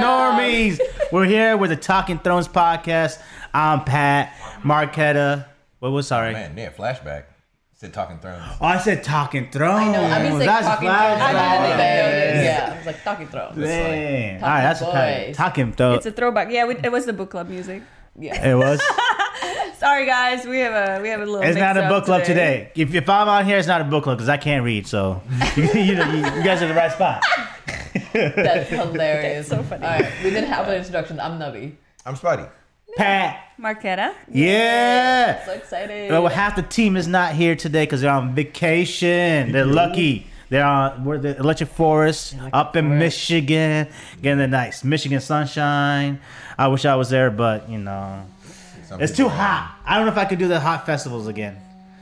normies? We're here with the Talking Thrones podcast. I'm Pat Marquetta. What was sorry? Man, yeah, flashback. Said Talking Thrones. Oh, I said Talking Thrones. I know. I've been That's a talking thrones. I flashback. didn't even notice. Yeah, it's like talking thrones. Man. Talking All right, that's a boys. Talking Thrones. It's a throwback. Yeah, we, it was the book club music. Yeah. It was. Sorry guys, we have a we have a little. It's not a mix-up book club today. If, if I'm on here, it's not a book club because I can't read. So you, you, you, you guys are in the right spot. That's hilarious. That's so funny. All right, we didn't have an introduction. I'm Nubby. I'm Spotty. Pat. Marquetta. Yeah. So excited. Well, half the team is not here today because they're on vacation. They're lucky. They're on where the Electric Forest up in Michigan, getting the nice Michigan sunshine. I wish I was there, but you know, Some it's too hot. I don't know if I could do the hot festivals again.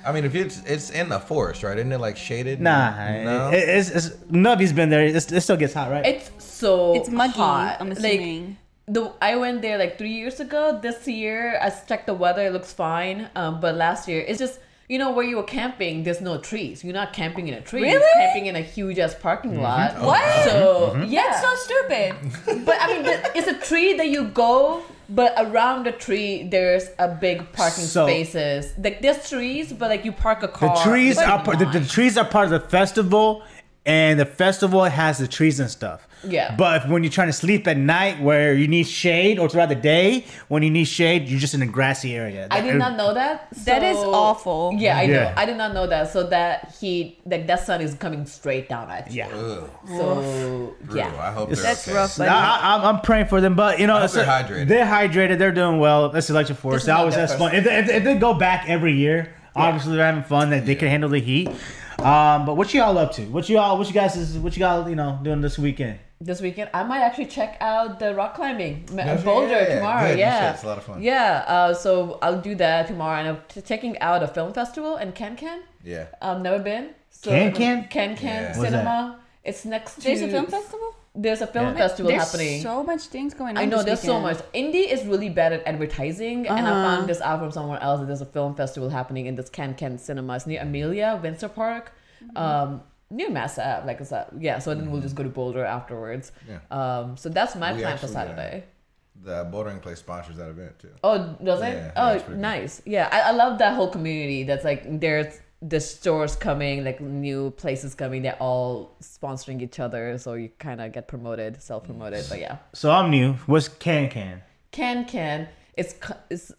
I mean, if it's it's in the forest, right? Isn't it like shaded? Nah, No. it, it's, it's Nubby's been there. It's, it still gets hot, right? It's so It's muggy. hot. I'm Like assuming. the I went there like three years ago. This year I checked the weather. It looks fine. Um, but last year it's just you know where you were camping. There's no trees. You're not camping in a tree. You're Really? camping in a huge ass parking lot. Oh, What? wow. So yeah. That's so stupid. But I mean, the, it's a tree that you go, but around the tree there's a big parking So- spaces. Like there's trees, but like you park a car. the trees are the, the trees are part of the festival, and the festival has the trees and stuff. Yeah. But when you're trying to sleep at night, where you need shade, or throughout the day, when you need shade, you're just in a grassy area. I did not know that. That is awful. Yeah, I Yeah. know. I did not know that. So that heat, like that sun is coming straight down at you. Yeah. Ugh, So brutal. yeah. I hope they're That's okay. rough, buddy. I, I, I'm praying for them, but you know, hope it's they're hydrated. They're hydrated. They're doing well. That's Electric This Forest. is They not always has fun. If they, if, if they go back every year, obviously they're having fun. That they can handle the heat. Um, but what you all up to? What you all? What you guys is? What you all? You know, doing this weekend? This weekend, I might actually check out the rock climbing Ma- Boulder yeah, yeah. tomorrow. Good, Yeah. It's a lot of fun. Yeah, uh, so I'll do that tomorrow, and I'm t- checking out a film festival in Kan-Kan. Yeah. I've never been. So Kan-Kan? Can Can Yeah. Cinema. It's next to. There's a film festival. There's a film Yeah. festival There's happening. so much things going on. I know this there's so much. Indy is really bad at advertising, and I Uh-huh. found this out from somewhere else that there's a film festival happening in this Kan-Kan Cinema. It's near Amelia, Windsor Park, Mm-hmm. um, near Mass Ave. Like I said, yeah. So then we'll just go to Boulder afterwards. Yeah. Um, so that's my We plan for actually, uh, Saturday. The bouldering place sponsors that event too. Oh, does it? Yeah, oh, that's pretty cool. nice. Yeah, I, I love that whole community. That's like there's the stores coming, like new places coming. They're all sponsoring each other, so you kind of get promoted, self promoted. But yeah. So I'm new. What's Kan-Kan? Can Can it's it's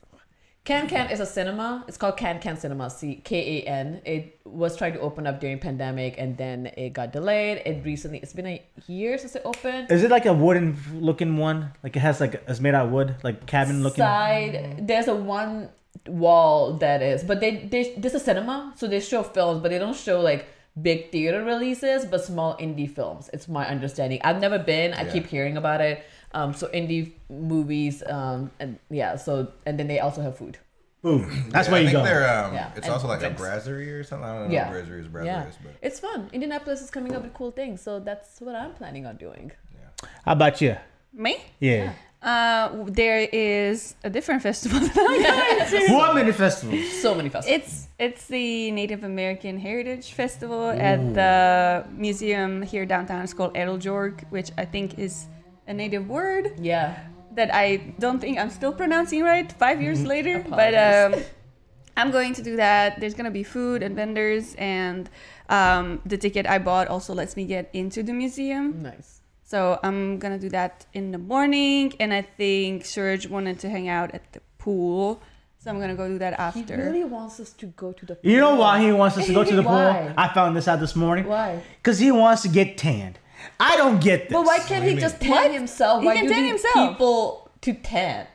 Kan-Kan is a cinema. It's called Kan-Kan Cinema. C K A N. It was trying to open up during pandemic and then it got delayed. It recently it's been a year since it opened. Is it like a wooden looking one? Like it has like it's made out of wood, like cabin looking. Side there's a one wall that is, but they they this is cinema, so they show films, but they don't show like big theater releases, but small indie films. It's my understanding. I've never been. I Yeah. keep hearing about it. Um, so indie movies, um, and yeah, so and then they also have food. Ooh, that's Yeah, where I you think go. They're, um, Yeah, it's and also like drinks. a brasserie or something. I don't know Yeah. what brasserie is brasserie Yeah, is, but it's fun. Indianapolis is coming up with cool things, so that's what I'm planning on doing. Yeah. How about you? Me? Yeah. Uh, there is a different festival that I'm. What many festivals? So many festivals. It's it's the Native American Heritage Festival at the museum here downtown. It's called Edeljorg, which I think is a native word yeah, that I don't think I'm still pronouncing right five years later. But um, I'm going to do that. There's gonna be food and vendors, and um, the ticket I bought also lets me get into the museum. nice. So I'm gonna do that in the morning, and I think Serge wanted to hang out at the pool, so I'm gonna go do that after. He really wants us to go to the. You know why he wants us to go to the pool? I found this out this morning. Why? Because he wants to get tanned. I don't get this. But why can't he just mean? tan What? himself? He Why can do tan you need himself. people to tan?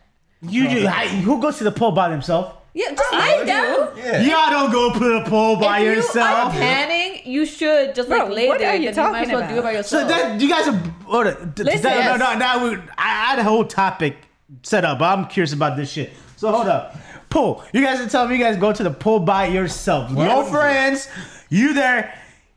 You just, I, who goes to the pool by themselves? Yeah, just lay down. yeah. Y'all don't go to the pool by if you are yourself. tanning, you should just Bro, like lay what there. are you then you might as talking well do it by about? So that you guys are. Hold on. D- Listen, that- yes. no, no, now we, I had a whole topic set up. But I'm curious about this shit. So hold up. Pool. You guys are telling me you guys go to the pool by yourself. No friends. You there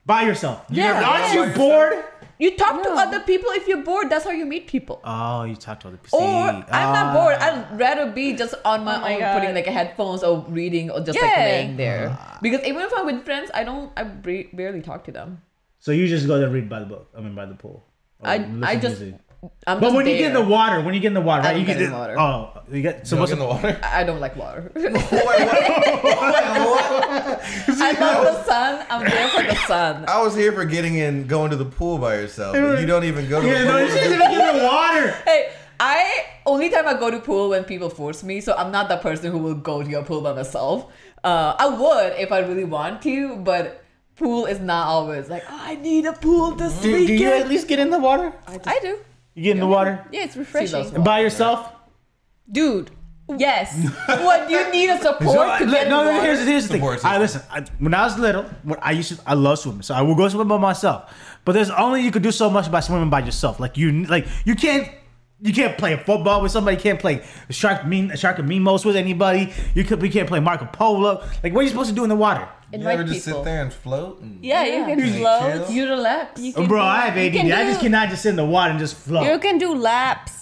by yourself. You Yeah. Aren't you By bored? You talk to other people if you're bored. That's how you meet people. Oh, you talk to other people. Or I'm not ah. bored. I'd rather be just on my, Oh my own, God. putting like headphones or reading or just like laying there. Ah. Because even if I'm with friends, I don't. I bre- barely talk to them. So you just go to read by the book. I mean, by the pool. I I just music. I'm But just when you get in the water, when you get in the water, right? don't You get get in the water. Oh, you get so You what's in the water? I don't like water. Wait, what? I love the sun. I'm there for the sun. I was here for getting in, going to the pool by yourself. But you don't even go to Yeah, the no, pool. you shouldn't even get in the water. Hey, I only time I go to pool when people force me, so I'm not that person who will go to your pool by myself. Uh, I would if I really want to, but pool is not always like oh, I need a pool this Do, do you at least get in the water? I do. You get in the water Yeah, it's refreshing. loves by yourself? Dude. Yes. what do you need a support to no, get in no, no, here's, here's the thing. Support I listen. I, when I was little, when I used to, I love swimming, so I will go swim by myself. But there's only you could do so much by swimming by yourself. Like you, like you can't. You can't play football with somebody. You can't play shark mean shark and mimos with anybody. You could. We can't play Marco Polo. Like what are you supposed to do in the water? You Invite ever just people. sit there and float? And Yeah, Yeah. you can Like float. chill? You relax. You can bro, do- I have you ADD. can I just cannot just sit in the water and just float. You can do laps.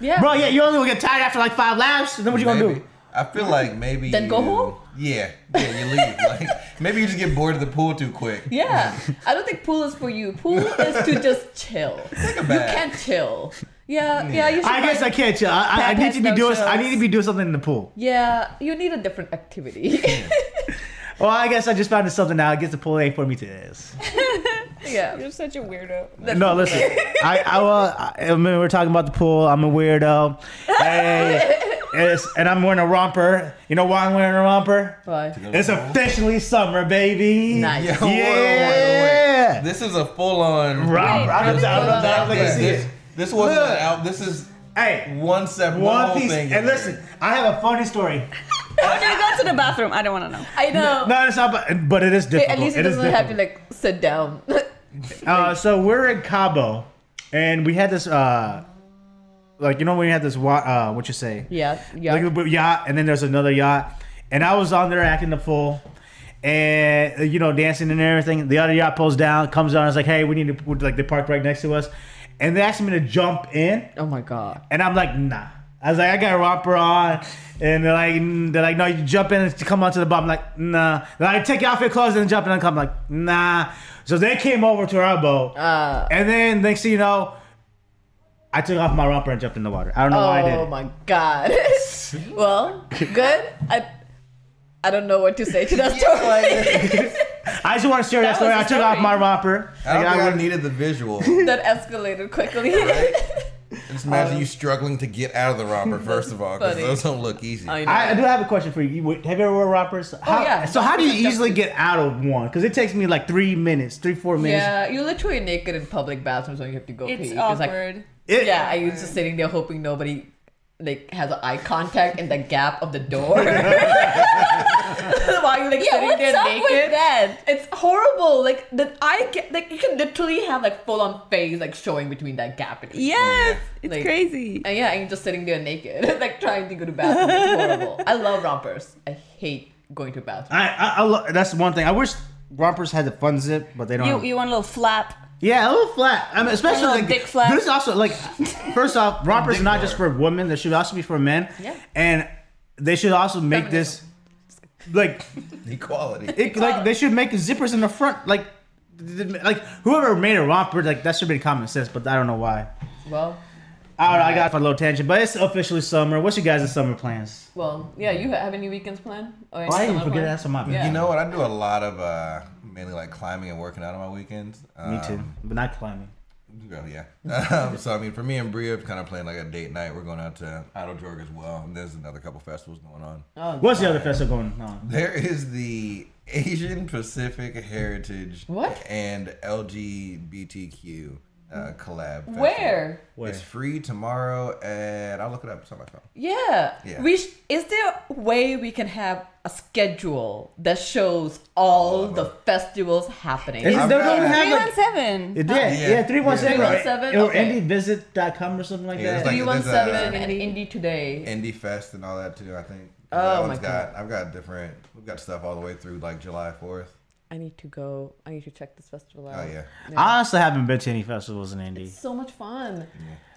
Yeah. Bro, yeah, you only will get tired after like five laps. Then what you gonna maybe. do? I feel like maybe Then go you- home? Yeah, yeah, you leave. like maybe you just get bored of the pool too quick. Yeah, I don't think pool is for you. Pool is to just chill. Take a You bath. can't chill. Yeah, yeah. You should I guess I find- can't chill. I, I, I Pat need has to be no doing. I need to be doing something in the pool. Yeah, you need a different activity. Well, I guess I just found something now. I guess the pool ain't for me to this. Yeah. You're such a weirdo. No, listen. I, I, will, I, I mean, we're talking about the pool. I'm a weirdo. Hey, it's, and I'm wearing a romper. You know why I'm wearing a romper? Bye. It's officially summer, baby. Nice. Yeah, whoa, whoa, whoa, wait, wait. This is a full on. Romper. I don't, I don't, I don't think I see this, it. this wasn't Look. out. This is Hey, one separate one whole piece. thing. And listen, I have a funny story. How do you go to the bathroom? I don't want to know. I know. No, it's not, but, but it is difficult. At least it It is doesn't have to like sit down. Uh, so we're in Cabo, and we had this, uh, like you know when you had this, wa- uh, what you say? yeah, yeah. like yacht, and then there's another yacht, and I was on there acting the fool, and uh, you know dancing and everything. The other yacht pulls down, comes down, it's like, hey, we need to like they parked right next to us, and they asked me to jump in, oh my god. and I'm like, nah. I was like, I got a romper on, and they're like, they're like, no, you jump in and come onto the bottom. I'm like, nah. They're like, take off your clothes and jump in and come. I'm like, nah. So they came over to our boat, Uh, and then next thing you know, I took off my romper and jumped in the water. I don't know why I did. oh my god. well, good. I I don't know what to say to that story. I just want to share that, That story. was I the took off my romper. I don't Like, think I needed the visual. that escalated quickly. Just imagine you um, struggling to get out of the romper first of all, because those don't look easy. I. I, I do have a question for you. you. Have you ever worn rompers? Oh, how, yeah. So how do you Definitely. easily get out of one? Because it takes me like three minutes, three four minutes. yeah, you're literally naked in public bathrooms when you have to go It's pee. awkward. like It- yeah, I was just sitting there hoping nobody like has eye contact in the gap of the door. While you're like Yeah, sitting what's there up naked. with that? It's horrible. Like that I get like you can literally have like full on face like showing between that gap. Between Yes, it's Like- crazy. And yeah, and you're just sitting there naked, like trying to go to bathroom. It's horrible. I love rompers. I hate going to bathroom. I, I, I lo- that's one thing. I wish rompers had the fun zip, but they don't. You have- you want a little flap? yeah, a little flat. I mean, especially little like dick flap. This is also like, first off, rompers are not just for women. They should also be for men. Yeah. And they should also make this like Equality. it, like they should make zippers in the front like. th- th- Like whoever made a romper, like that should be common sense, but I don't know why. Well, I don't know. I got off a little tangent, but it's officially summer. What's your guys' summer plans? well, yeah. You have any weekends planned? Or Oh, I didn't forget planned? that's on my Yeah. You know what? I do a lot of uh, mainly like climbing and working out on my weekends. Me too, Um, but not climbing. Well, yeah. Um, so I mean, for me and Bria, kind of playing like a date night. We're going out to Eiteljorg as well. And there's another couple festivals going on. Oh, What's the other festival going on? There is the Asian Pacific Heritage What? and LGBTQ uh, collab. festival. Where? Where? It's free tomorrow, and I'll look it up. It's on my phone. Yeah. Yeah. We sh- is there a way we can have a schedule that shows all the festivals happening? Is, I've they got- don't have Three like one seven. It, yeah, Yeah. yeah, three one seven or, 317, or okay. indievisit.com or something like Yeah, that. it's like- Three one seven there's a- and Indie Today. Indie Fest and all that too. I think. Oh, my one's got. I've got different. We've got stuff all the way through like July fourth. I need to go. I need to check this festival oh, out. Oh yeah. I honestly haven't been to any festivals in Indy. It's So much fun.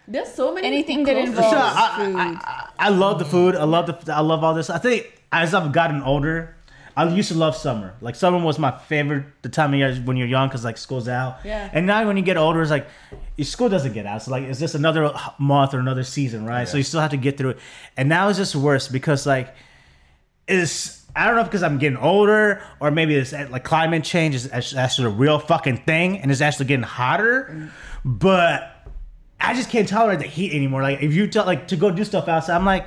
There's so many Anything that involves So, food. I, I, I love the food. I love the. I love all this. I think as I've gotten older, I used to love summer. Like summer was my favorite the time of year when you're young because like school's out. Yeah. And now when you get older, it's like your school doesn't get out. So like it's just another month or another season, right? So you still have to get through it. And now it's just worse because like it's I don't know if because I'm getting older or maybe it's uh, like climate change is actually actually a real fucking thing and it's actually getting hotter. But I just can't tolerate the heat anymore. Like if you tell like to go do stuff outside, I'm like,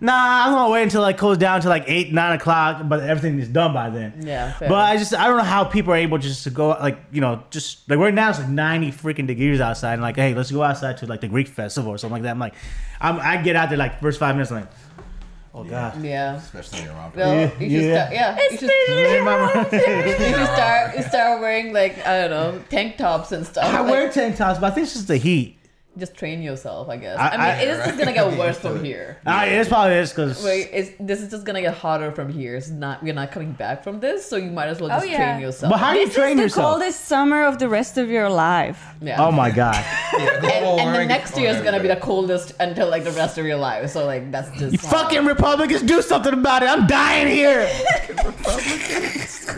nah, I'm gonna wait until like cools down to like eight, nine o'clock, but everything is done by then. Yeah, fair. But I just I don't know how people are able just to go like you know just like right now it's like 90 freaking degrees outside and like hey let's go outside to like the Greek festival or something like that. I'm like, I'm, I get out there like first five minutes I'm like, oh god. Yeah. Especially around. Well, Yeah, you should yeah. start. Yeah. You should, you should start. You start wearing like I don't know tank tops and stuff. I like, wear tank tops, but I think it's just the heat. Just train yourself, I guess. I- I, mean, I- it is just gonna get worse from Right. here. Ah, it's probably is because Wait, it's, this is just gonna get hotter from here. It's not. We're not coming back from this, so you might as well Oh, just yeah. train yourself. But how do you This train is the coldest summer of the rest of your life. yeah. Oh my god. Yeah, And, and the next year is gonna be the coldest until like the rest of your life. So like that's just You fucking Republicans do something about it. I'm dying here.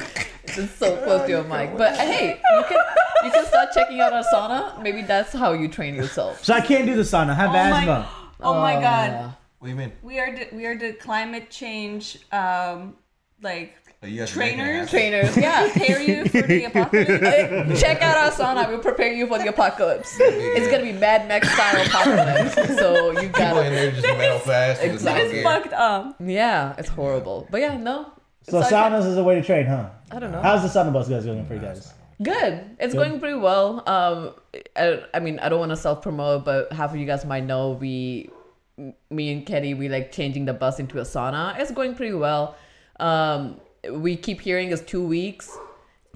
It's so close to your mic. But hey, you can you can start checking out our sauna. Maybe that's how you train yourself. So I can't do the sauna. I have Oh my- asthma. Oh my god. Uh, What do you mean? We are the, we are the climate change um like Oh, you guys are making it trainers. trainers, yeah. Prepare you for the apocalypse. Check out our sauna. We'll prepare you for the apocalypse. It's gonna be Mad Max style apocalypse. So you People in gotta. there just metal fast. with the Exactly. metal It's gear. fucked up. Yeah, it's horrible. But yeah, no. So It's like- saunas is a way to train, huh? I don't know. How's the sauna bus guys going for you guys? Good. It's going pretty well. Um, I, I mean, I don't want to self promote, but half of you guys might know we, me and Kenny, we like changing the bus into a sauna. It's going pretty well. Um, we keep hearing it's two weeks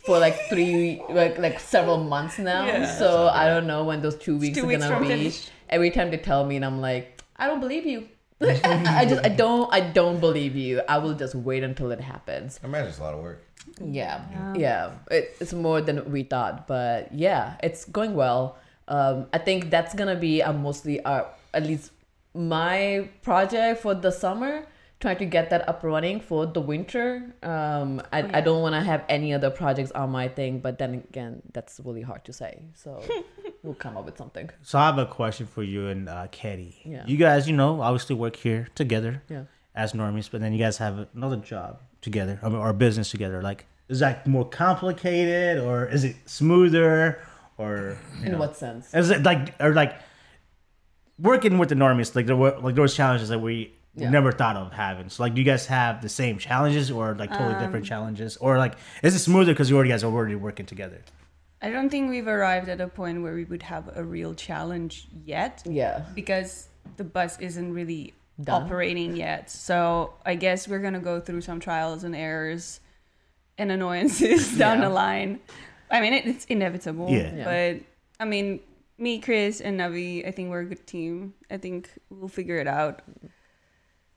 for like three, like like several months now. Yeah. So I don't know when those two weeks two are weeks gonna be. finish. Every time they tell me, and I'm like, I don't believe you. I just I don't I don't believe you. I will just wait until it happens. I imagine it's a lot of work. Yeah, Yeah. yeah. It, it's more than we thought, but yeah, it's going well. Um, I think that's gonna be uh, mostly our, at least my project for the summer. Trying to get that up running for the winter. Um, I, I don't want to have any other projects on my thing, but then again, that's really hard to say. So we'll come up with something. So I have a question for you and uh, Katie. Yeah. You guys, you know, obviously work here together Yeah. as normies, but then you guys have another job together or, or business together. Like, is that more complicated or is it smoother or you In know, what sense? Is it like or like working with the normies? Like there were like those challenges that we Yeah. never thought of having. So like, do you guys have the same challenges or like totally Um, different challenges, or like is it smoother because you already guys are already working together? I don't think we've arrived at a point where we would have a real challenge yet Yeah. because the bus isn't really Done. operating yet. So I guess we're gonna go through some trials and errors and annoyances down Yeah. the line. I mean, it, it's inevitable. Yeah. Yeah. But I mean, me, Chris, and Navi, I think we're a good team. I think we'll figure it out.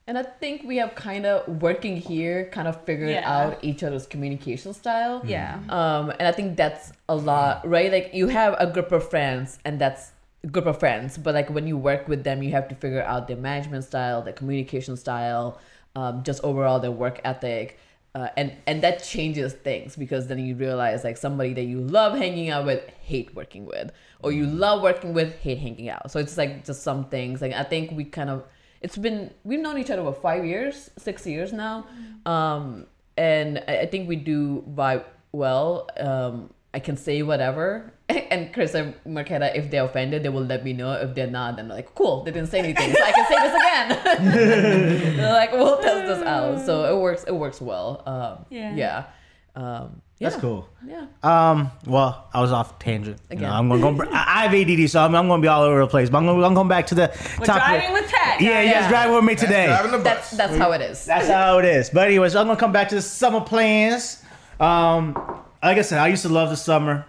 And I think we have kind of working here, kind of figured Yeah. out each other's communication style. Yeah. Um, and I think that's a lot, right? Like you have a group of friends, and that's a group of friends. But like when you work with them, you have to figure out their management style, their communication style, um, just overall their work ethic. Uh, and and that changes things because then you realize like somebody that you love hanging out with hate working with or you love working with hate hanging out so it's like just some things like i think we kind of it's been we've known each other for five years six years now um and i, I think we do vibe well um i can say whatever and chris and marquetta if they're offended they will let me know if they're not then like cool they didn't say anything so i can say this again they're like we'll test this out so it works it works well um Yeah. yeah um yeah. That's cool. yeah Um, well, I was off tangent. You know, Again. I'm gonna go. I I have ADD, so I'm, I'm gonna be all over the place. But I'm gonna, I'm going back to the We're top. driving with Ted. yeah, you guys Yeah. driving with me today. Driving the that's that's how it is That's how it is. But anyways, I'm gonna come back to the summer plans. Um, like I said, I used to love the summer,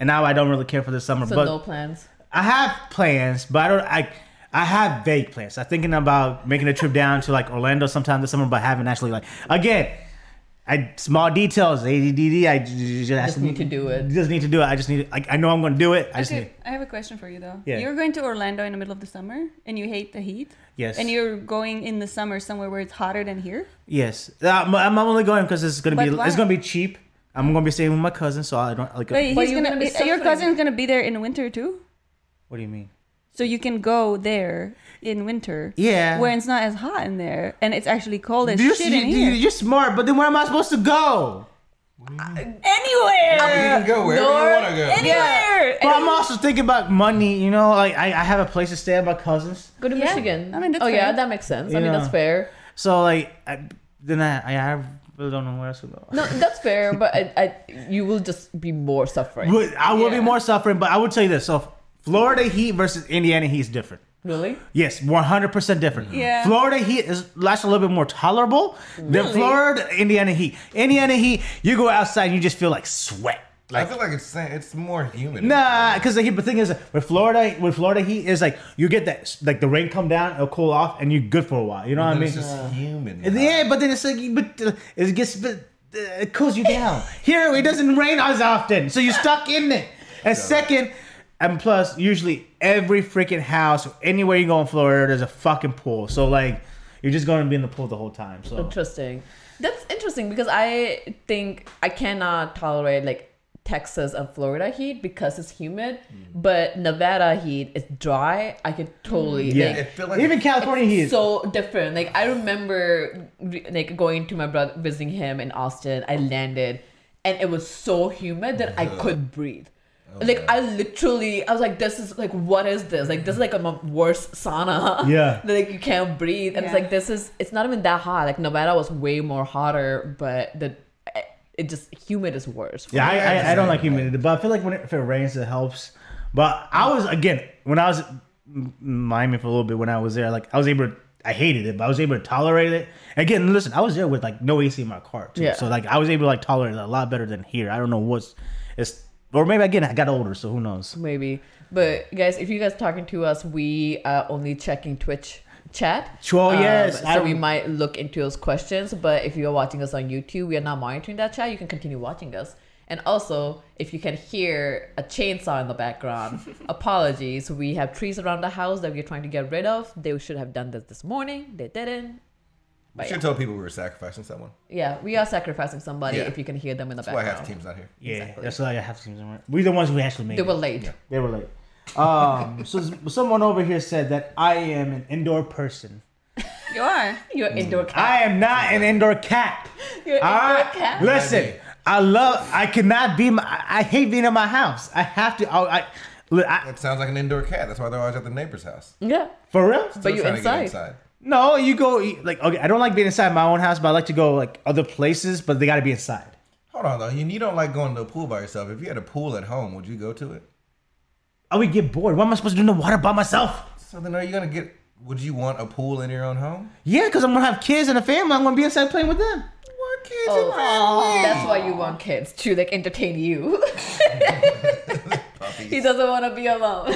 and now I don't really care for the summer. so but no plans I have plans, but I don't. I I have vague plans. I'm thinking about making a trip down to like Orlando sometime this summer, but I haven't actually like again. I small details, ADD. I j- just, Just need to do it. Just need to do it. I just need. Like I know I'm going to do it. I just need. I have a question for you though. Yeah. You're going to Orlando in the middle of the summer and you hate the heat. Yes. And you're going in the summer somewhere where it's hotter than here. Yes, Uh, I'm, I'm only going because it's gonna be But it's gonna be cheap. I'm gonna be staying with my cousin, so I don't like. Wait, But he's you're gonna, gonna be i- your cousin's gonna be there in winter too. What do you mean? So you can go there in winter. Yeah. Where it's not as hot in there and it's actually cold as You're, shit in you- here. you're smart, but then where am I supposed to go? Uh, anywhere. You can go wherever Nor- you want to go. Anywhere. But I'm also thinking about money. You know, like I, I have a place to stay at my cousins, Go to Yeah. Michigan. I mean, that's oh yeah, that makes sense. I mean, Yeah. that's fair. so like I, then I, I really don't know where else to go. No, that's fair, but I, I, you will just be more suffering. But I will Yeah. be more suffering. But I will tell you this: so Florida heat versus Indiana heat is different. Really? Yes, 100% different. Yeah. Florida heat is lasts a little bit more tolerable than Florida Indiana heat. Indiana heat, you go outside and you just feel like sweat. I feel like it's sa- it's more humid. Nah, because the, the thing is, with Florida, with Florida heat is like you get that like the rain come down, it'll cool off, and you're good for a while. You know what I mean? it's just humid. yeah, but then it's like, but uh, it gets, but uh, it cools you down. Here, it doesn't rain as often, so you're stuck in it. And second, and plus, usually every freaking house, anywhere you go in Florida, there's a fucking pool. So like, you're just going to be in the pool the whole time. So Interesting. That's interesting because I think I cannot tolerate like Texas and Florida heat because it's humid, but Nevada heat is dry. I could totally yeah, like It feel like- even California heat. so different. Like I remember like going to my brother visiting him in Austin. I landed and it was so humid that I couldn't breathe. Like I literally, I was like, "This is like, what is this? Like, this is like a worse sauna. Yeah. like you can't breathe, and it's like this is. It's not even that hot. Like Nevada was way more hotter, but the it just humid is worse. Yeah. I, I, I don't like humidity, but I feel like when it, if it rains, it helps. But I was again when I was in Miami for a little bit when I was there, like I was able to. I hated it, but I was able to tolerate it. Again, listen, I was there with like no AC in my car too, Yeah. so like I was able to like tolerate it a lot better than here. I don't know what's it's or maybe again I got older, so who knows? maybe. But guys, if you guys talking to us, we are only checking Twitch chat. Sure, um, yes, so I- we might look into those questions. But if you're watching us on YouTube, we are not monitoring that chat. You can continue watching us. And also, if you can hear a chainsaw in the background, apologies. We have trees around the house that we're trying to get rid of. They should have done this this morning. They didn't. We should have told people we were sacrificing someone. Yeah, we are sacrificing somebody Yeah. if you can hear them in the That's why half the background. team's not here. Yeah, Exactly. that's why I have to. We're the ones who actually made They it. were late. They were late. Um, so someone over here said that I am an indoor person. You are. You're indoor cat. I am not an indoor cat. You're All indoor right, cat. listen. I love. I cannot be. My, I I hate being in my house. I have to. I, I, look, I It sounds like an indoor cat. That's why they're always at the neighbor's house. Yeah. for real. But Still you trying to get inside. No, you go like okay. I don't like being inside my own house, but I like to go like other places. But they got to be inside. Hold on though, you, you don't like going to a pool by yourself. If you had a pool at home, would you go to it? I would get bored. What am I supposed to do in the water by myself? So then, are you gonna get? Would you want a pool in your own home? Yeah, because I'm gonna have kids and a family. I'm gonna be inside playing with them. What kids Oh, and family? that's why you want kids to like entertain you. he doesn't want to be alone.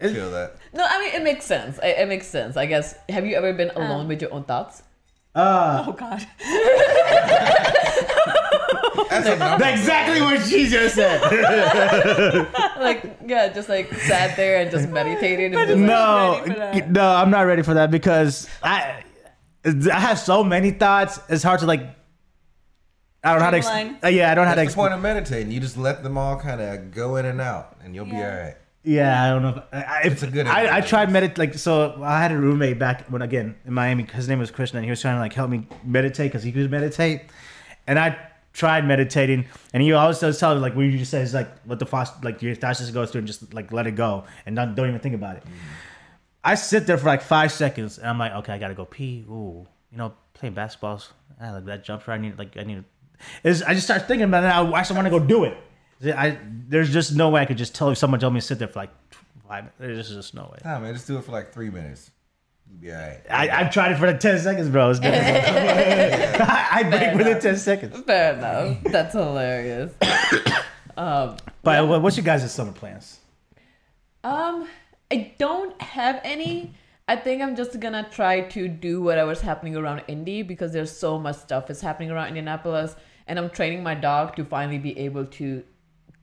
Feel that. no, I mean it makes sense. It, it makes sense. I guess. Have you ever been alone with your own thoughts? Uh, Oh God. That's a number. that's exactly what she just said. Like yeah, just like sat there and just meditated. And just, no, ready for that. no, I'm not ready for that because I, I have so many thoughts. It's hard to like. I don't know how to. Ex- Streamline. uh, yeah, I don't know how to. That's the Explain. point of meditating. You just let them all kind of go in and out, and you'll be all right. Yeah, I don't know. If, I, I- if, It's a good I, I tried medit like so. I had a roommate back when again in Miami. His name was Krishna, and he was trying to like help me meditate because he could meditate, and I tried meditating, and he always tell me like what you just said is like let the thoughts like your thoughts just go through and just like let it go and don't, don't even think about it. I sit there for like five seconds, and I'm like, okay, I gotta go pee. Ooh, you know, playing basketballs. I ah, like that jump shot. I need like I need. Is I just start thinking about it. I actually want to go do it. I there's just no way I could just tell if someone told me to sit there for like five. There's just no way. Nah, man, just do it for like three minutes. You'll be all right. I, I've tried it for like ten seconds, bro. It's difficult. I, I break within ten seconds. Fair enough. That's hilarious. um, But what- what's your guys' summer plans? um, I don't have any. I think I'm just gonna try to do whatever's happening around Indy because there's so much stuff that's happening around Indianapolis, and I'm training my dog to finally be able to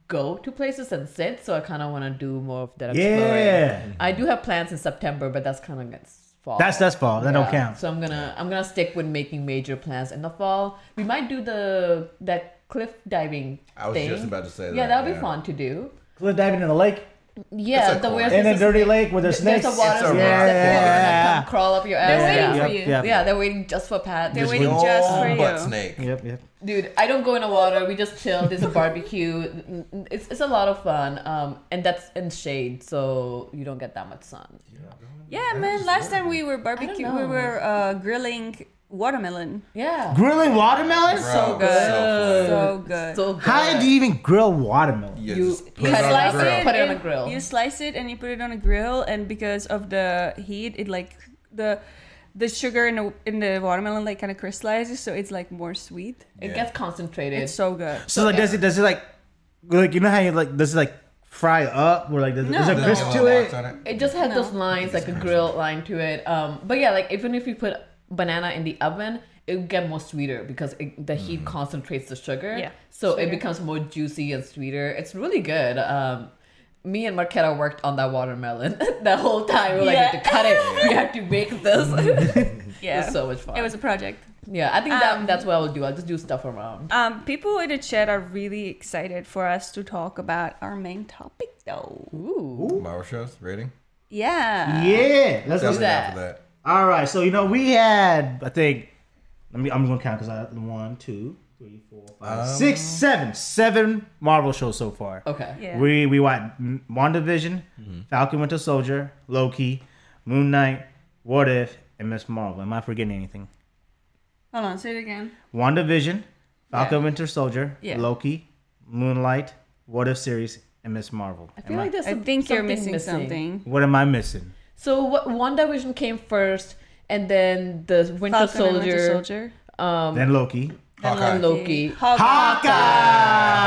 go to places and sit. So I kind of want to do more of that. exploring. Yeah. I do have plans in September, but that's kind of gets fall. That's that's fall. That don't count. So I'm gonna I'm gonna stick with making major plans in the fall. We might do the that cliff diving I was thing. just about to say that. yeah, that'll be fun to do. Cliff diving in the lake, Yeah, the cool- where's in a this- dirty lake where there's there's snakes. a water snake rock. that Yeah. come crawl up your ass. They're waiting yeah. for you. yep. Yeah, they're waiting just for Pat. They're Just- waiting No just for butt you. snake. Yep, yep. Dude, I don't go in the water. We just chill. There's a barbecue. It's, it's a lot of fun. Um, and that's in shade, so you don't get that much sun. Yeah, man. Last time we were barbecue, we were uh, grilling watermelon. Yeah. Grilling watermelon? Bro, good. so So good. So good. How do you even grill watermelon? You, You- just you it slice it, Put it on and- a grill. You slice it and you put it on a grill, and because of the heat, it like the the sugar in the in the watermelon like kind of crystallizes, so it's like more sweet. It Yeah. gets concentrated. It's so good. So like, does it does it like like you know how you like does it like fry up or like there's, No. is there Does it crisp have to it? it? It just had No. those lines, like a grill line to it. Um, but yeah, like even if you put banana in the oven, it would get more sweeter because it, the heat concentrates the sugar. Yeah, So it becomes more juicy and sweeter. It's really good. Um, me and Marquetta worked on that watermelon the whole time. We were like, Yeah. we have to cut it. We have to make this. Yeah, It was so much fun. It was a project. Yeah, I think that Um, that's what I will do. I'll just do stuff around. Um, people in the chat are really excited for us to talk about our main topic, though. Ooh. Marvel shows rating. Yeah. Yeah, let's do that. down for that. All right, so you know we had I think let me I'm gonna count because I had one, two, three, four, five, Um, six, seven, seven Marvel shows so far. Okay. Yeah. We we watched WandaVision, Falcon Winter Soldier, Loki, Moon Knight, What If, and Miss Marvel. Am I forgetting anything? Hold on, say it again. WandaVision, Falcon Yeah. Winter Soldier, Yeah. Loki, Moonlight, What If series, and Miss Marvel. I feel Am like there's I some- think you're something missing, something. what am I missing? So what WandaVision came first, and then the Winter Falcon and Soldier, Winter Soldier. um, Then Loki. Hawkeye. and Loki. Hawkeye.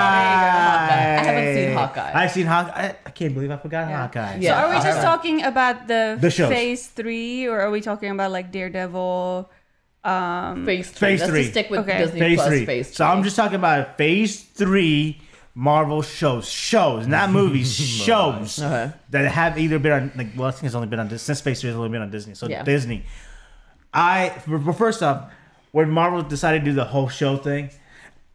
I haven't seen Hawkeye. I've seen Hawkeye. I, I can't believe I forgot Yeah. Hawkeye. Yeah. So are we just haven't- talking about the, The shows. phase three, or are we talking about like Daredevil? Um, Phase three. Phase Let's three. just stick with Okay. Disney Phase Plus three. Phase three. So I'm just talking about Phase three Marvel shows, shows, not movies, shows Okay. that have either been on like. Well, I think it's only been on Dis- since Phase three has only been on Disney. So Yeah. Disney. I but first off, when Marvel decided to do the whole show thing,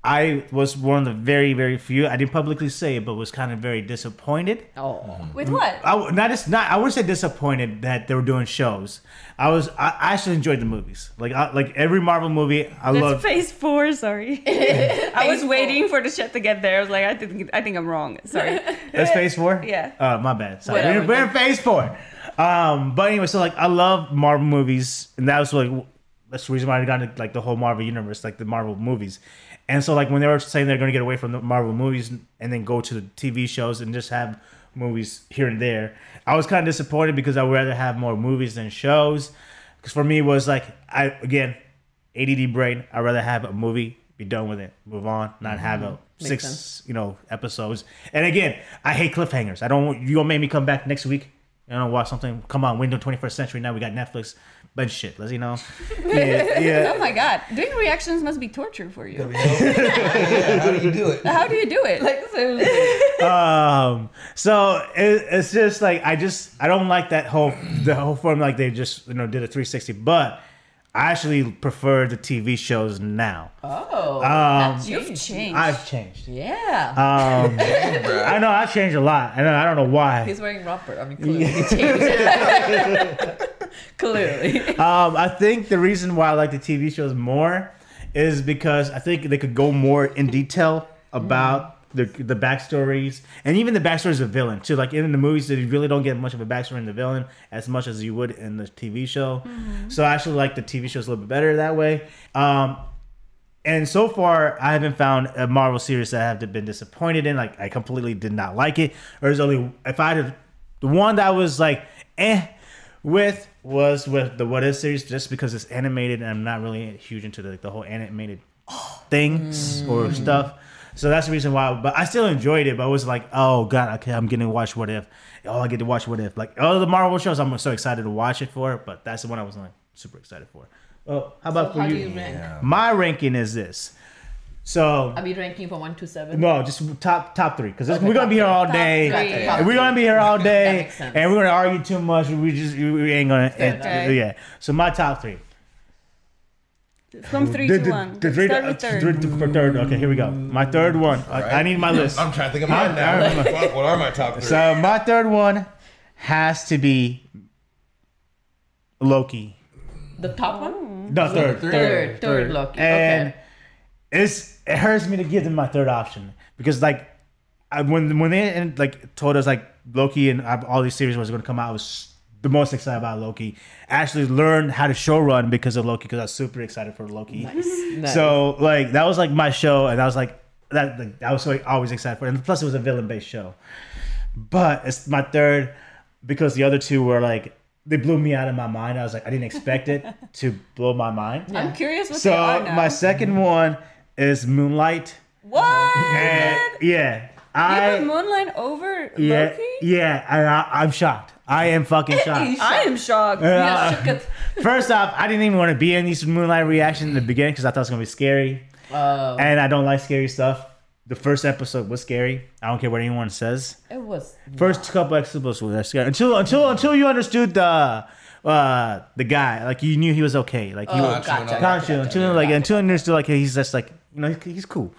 I was one of the very very few. I didn't publicly say it, but was kind of very disappointed. Oh, with what? I w- not just not. I would say disappointed that they were doing shows. I was. I, I actually enjoyed the movies. Like I, like every Marvel movie, I love. phase four. Sorry, I was Phase waiting for the shit to get there. I was like, I think I think I'm wrong. Sorry. That's phase four. Yeah. Uh, my bad. Sorry. We're, we're in phase four. Um, but anyway, so like I love Marvel movies, and that was like that's the reason why I got into like the whole Marvel universe, like the Marvel movies. And so like when they were saying they're going to get away from the Marvel movies and then go to the TV shows and just have movies here and there, I was kind of disappointed because I would rather have more movies than shows. Because for me, it was like I again, ADD brain. I'd rather have a movie, be done with it, move on, not have a mm-hmm. Makes six sense. you know episodes. And again, I hate cliffhangers. I don't. You gonna make me come back next week? You know, watch something. Come on, window twenty first century. Now we got Netflix. But shit, let's you know. Yeah, yeah. Oh my god, doing reactions must be torture for you. Yeah, how do you do it? How do you do it? like seriously. um so it, it's just like i just i don't like that whole the whole form like they just you know did a 360 but i actually prefer the tv shows now Oh, Um, You've changed. changed. i've changed Yeah. um i know i've changed a lot i know i don't know why He's wearing romper. I mean, clearly he changed. clearly. um i think the reason why i like the tv shows more is because i think they could go more in detail about the, the backstories and even the backstories of villain too. Like in the movies, you really don't get much of a backstory in the villain as much as you would in the TV show. So I actually like the TV shows a little bit better that way. Um, and so far, I haven't found a Marvel series that I have been disappointed in. Like I completely did not like it. Or there's only if I had the one that was like eh with was with the What If series just because it's animated and I'm not really huge into the, the whole animated things or stuff. So that's the reason why. But I still enjoyed it. But it was like, oh god, okay, I'm getting to watch What If. Oh, I get to watch What If. Like all the Marvel shows, I'm so excited to watch it for. But that's the one I was like super excited for. Oh, how about So for how do you? you rank? Yeah. My ranking is this. So Are we ranking from one to seven? no, just top top three because Okay, we're gonna be here all day. three. Top And we're gonna be here all day, and we're gonna argue too much. We just we ain't gonna. Okay. yeah. So my top three. From three The- to the- one. the three- Start with third. three to- for third. Okay, here we go. My third one. I, I need my list. I'm trying to think of mine I- I- now. Fuck, what are my top three? So my third one has to be Loki. The top one? No, third, third. Third, third Loki. And Okay. it's it hurts me to give them my third option because like I, when when they like told us like Loki and all these series was going to come out, I was the most excited about Loki. Actually learned how to show run because of Loki because I was super excited for Loki. Nice. So like that was like my show, and I was like that. Like, I was so always excited for, it. and plus it was a villain based show. But it's my third because the other two were like they blew me out of my mind. I was like I didn't expect it to blow my mind. I'm curious what So they are now. my second one is Moonlight. what? And yeah, you I put Moonlight over yeah Loki? yeah, and I, I'm shocked. I am fucking shocked. I am shocked. Yeah. Yeah, shook it. First off, I didn't even want to be in these Moonlight reactions in the beginning because I thought it was gonna be scary, Uh, and I don't like scary stuff. The first episode was scary. I don't care what anyone says. it was. First couple episodes were scary until until until you understood the uh the guy. Like you knew he was okay. Like you Oh, were gotcha. Khonshu, Khonshu, until like until you understood like he's just like you know he's cool.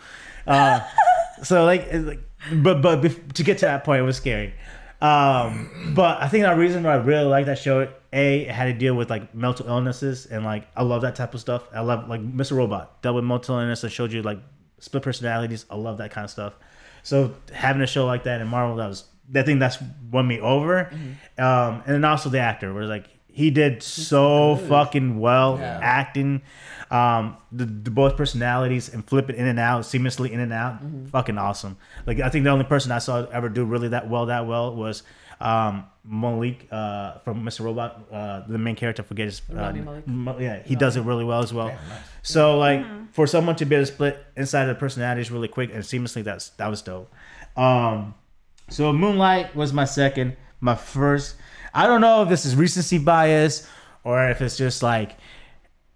Uh, so like like but but bef- to get to that point it was scary. Um, but I think the reason why I really like that show, a it had to deal with like mental illnesses and like I love that type of stuff. I love like Mr. Robot dealt with mental illness and showed you like split personalities. I love that kind of stuff. So having a show like that in Marvel, that was that thing that's won me over. Um, and then also the actor, where like he did so fucking well Yeah. acting. Um, the, the both personalities and flip it in and out, seamlessly in and out, fucking awesome. Like I think the only person I saw ever do really that well, that well was um, Malek uh, from Mr. Robot, uh, the main character. I forget his. Uh, Rami Malek. Yeah, he does it really well as well. Damn, nice. So like for someone to be able to split inside of the personalities really quick and seamlessly, that's that was dope. Um, so Moonlight was my second. My first, I don't know if this is recency bias or if it's just like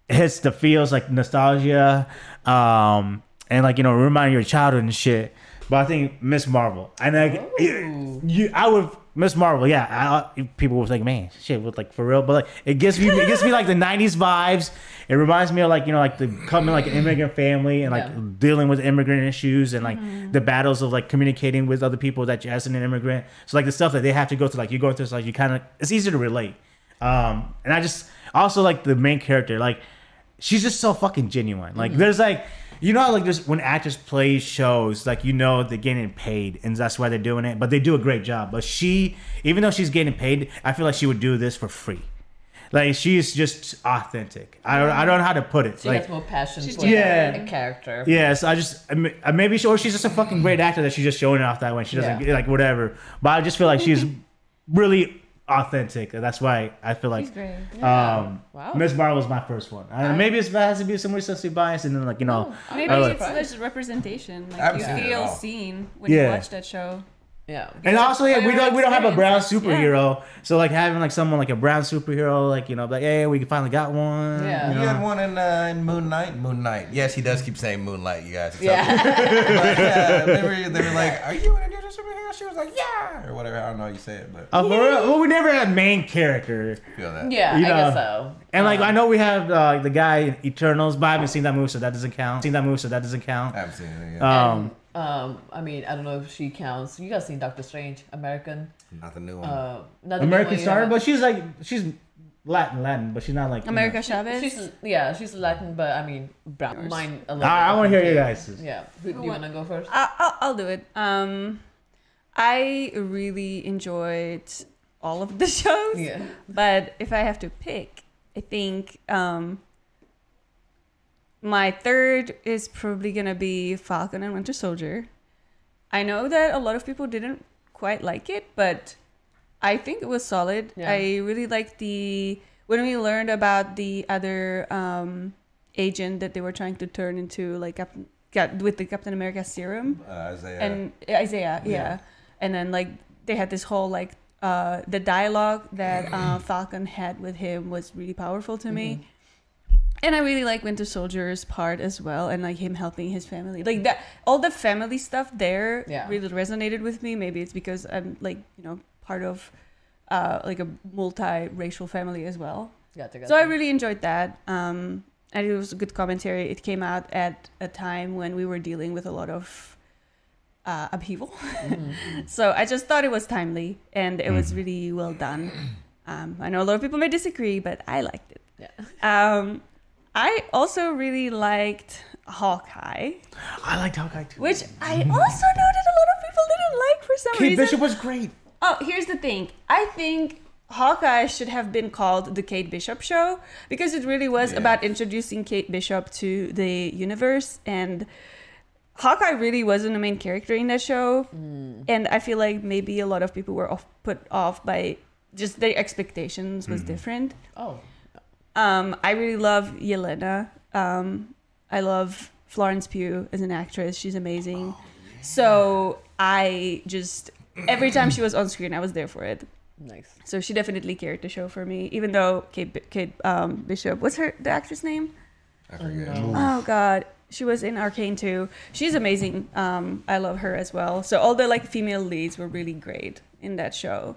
hits the feels like nostalgia, um, and like you know remind you of your childhood and shit. But I think Miss Marvel, and like you, I would Miss Marvel, yeah. I, people would think, man, shit, with like for real. But like, it gives me, it gives me like the '90s vibes. It reminds me of like you know like the coming like an immigrant family and like Yeah. dealing with immigrant issues and like the battles of like communicating with other people that you as an immigrant. So like the stuff that they have to go through, like you go through, so like you kind of it's easier to relate. Um, and I just also like the main character, like she's just so fucking genuine. Like there's like you know how like there's when actors play shows, like you know they're getting paid and that's why they're doing it, but they do a great job. But she, even though she's getting paid, I feel like she would do this for free. Like she's just authentic. I don't I don't know how to put it. She like has more passion She's for Yeah. a character. Yes, I just I mean, uh, maybe she, or she's just a fucking great actor that she's just showing off that way. She doesn't Yeah. like whatever. But I just feel like she's really authentic, that's why I feel like He's great. um, Wow. Miss Marvel was my first one. I, maybe it's, it has to be some recency bias, and then like you know, Maybe I like- it's just representation. Like haven't you seen it at feel seen when Yeah. you watch that show. Yeah. and also yeah, we don't we don't have a brown experience. superhero, so like having like someone like a brown superhero, like you know, like hey, we finally got one. Yeah. you You know? had one in, uh, in Moon Knight. Moon Knight. Yes, he does keep saying Moonlight, you guys. It's Yeah. But, yeah, they were, they were like, "Are you in a ninja superhero?" She was like, "Yeah," or whatever. I don't know how you say it, but for real? well, we never had main character. Feel that. Yeah, You I know. guess so. And like Um, I know we have uh, the guy in Eternals, but I haven't seen that movie, so that doesn't count. Seen that movie, so that doesn't count. I haven't seen it yet. Um, Um, I mean, I don't know if she counts. You guys seen Doctor Strange, American? Not the new one. Uh, not the American one Star, have. but she's like she's Latin, Latin, but she's not like you America know. Chavez. She's yeah, she's Latin, but I mean, brown. Mine a little. I, I want to hear you guys. Yeah, who, do you want to go first? I, I'll, I'll do it. Um, I really enjoyed all of the shows, Yeah. but if I have to pick, I think um, my third is probably gonna be Falcon and Winter Soldier. I know that a lot of people didn't quite like it, but I think it was solid. Yeah. I really liked the when we learned about the other um, agent that they were trying to turn into like Cap- got with the Captain America serum Uh, Isaiah. and Isaiah, yeah. Yeah. And then like they had this whole like uh the dialogue that uh, Falcon had with him was really powerful to me. And I really like Winter Soldier's part as well, and like him helping his family, like that. All the family stuff there Yeah. really resonated with me. Maybe it's because I'm like you know part of uh, like a multi-racial family as well. Gotcha, So I really enjoyed that. Um, and it was a good commentary. It came out at a time when we were dealing with a lot of uh, upheaval. Mm-hmm. so I just thought it was timely and it was Mhm. really well done. Um, I know a lot of people may disagree, but I liked it. Yeah. Um, I also really liked Hawkeye, I liked Hawkeye too. which I also know that a lot of people didn't like for some reason. Kate reason. Bishop was great. Oh, here's the thing. I think Hawkeye should have been called the Kate Bishop show because it really was Yeah. about introducing Kate Bishop to the universe and Hawkeye really wasn't the main character in that show and I feel like maybe a lot of people were off, put off by just their expectations was different. Oh, Um, I really love Yelena. Um, I love Florence Pugh as an actress. She's amazing. So I just every time she was on screen, I was there for it. nice. So she definitely carried the show for me. Even though Kate, Kate um, Bishop, what's her the actress name? I forget. no. Oh God, she was in Arcane too. She's amazing. Um, I love her as well. So all the like female leads were really great in that show.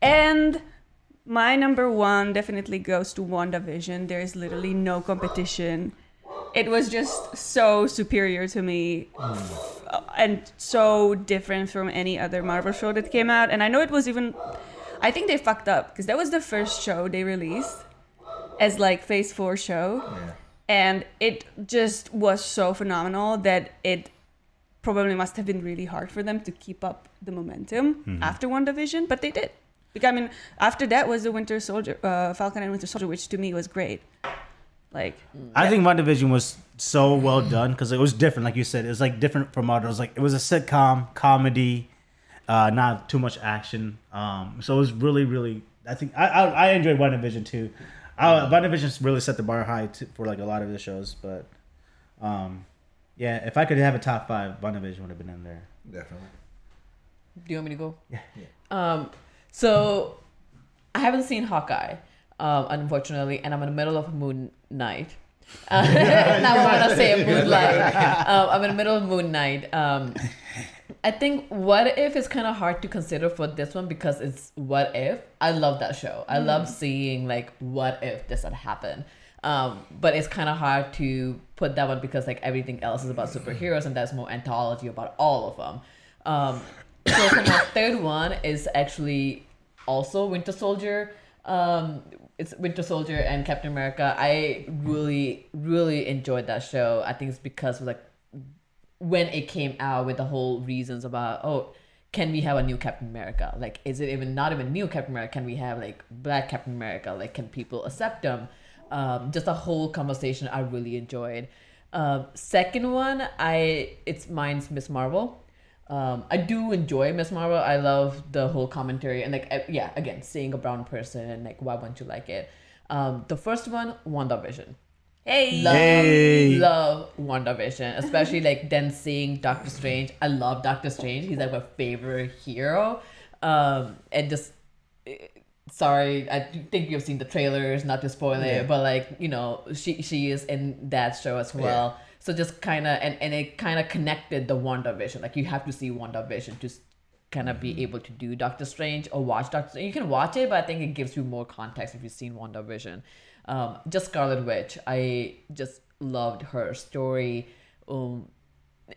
And my number one definitely goes to WandaVision. There is literally no competition. It was just so superior to me and so different from any other Marvel show that came out. And I know it was even, I think they fucked up because that was the first show they released as like Phase 4 show Yeah. And it just was so phenomenal that it probably must have been really hard for them to keep up the momentum after WandaVision but they did Like, i mean after that was the winter soldier uh, falcon and winter soldier which to me was great like I think one division was so well done because it was different, like you said. It was like different from others. Like it was a sitcom, comedy, uh, not too much action. Um, so it was really, really. I think I I, I enjoyed Division too. I, WandaVision really set the bar high to, for like a lot of the shows, but um, yeah, if I could have a top five, WandaVision would have been in there. Definitely. Do you want me to go? Yeah. Um, so I haven't seen Hawkeye, um, unfortunately, and I'm in the middle of Moon Knight. Uh, now I want to say Moonlight. Um, I'm in the middle of Moon Knight. Um, I think What If is kind of hard to consider for this one because it's What If. I love that show. I love seeing like What If this had happened. Um, but it's kind of hard to put that one because like everything else is about superheroes and there's more anthology about all of them. Um, so for my third one is actually also Winter Soldier. Um, it's Winter Soldier and Captain America. I really, really enjoyed that show. I think it's because of like when it came out with the whole reasons about oh can we have a new captain america? Like is it even not even new captain america can we have like black captain america? Like can people accept them? Um, just a whole conversation i really enjoyed. Um, second one i it's mine's miss marvel. Um, i do enjoy miss marvel. I love the whole commentary and like yeah again seeing a brown person and like why wouldn't you like it? Um, the first one wandavision hey love, Hey. love WandaVision, especially like then seeing Doctor Strange. I love Doctor Strange. He's like my favorite hero. Um, and just eh, sorry, I think you've seen the trailers, not to spoil Yeah. it, but like you know, she she is in that show as well. So just kind of and and it kind of connected the WandaVision. Like you have to see WandaVision to kind of be able to do Doctor Strange or watch Doctor Strange. You can watch it, but I think it gives you more context if you've seen WandaVision. Um, just Scarlet Witch. I just loved her story. Um,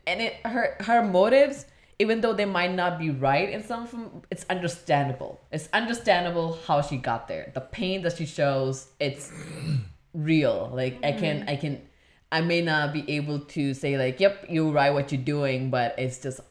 and it her her motives, even though they might not be right in some from it's understandable. It's understandable how she got there. The pain that she shows, it's real. Like I can I can I may not be able to say like, yep, you're right what you're doing, but it's just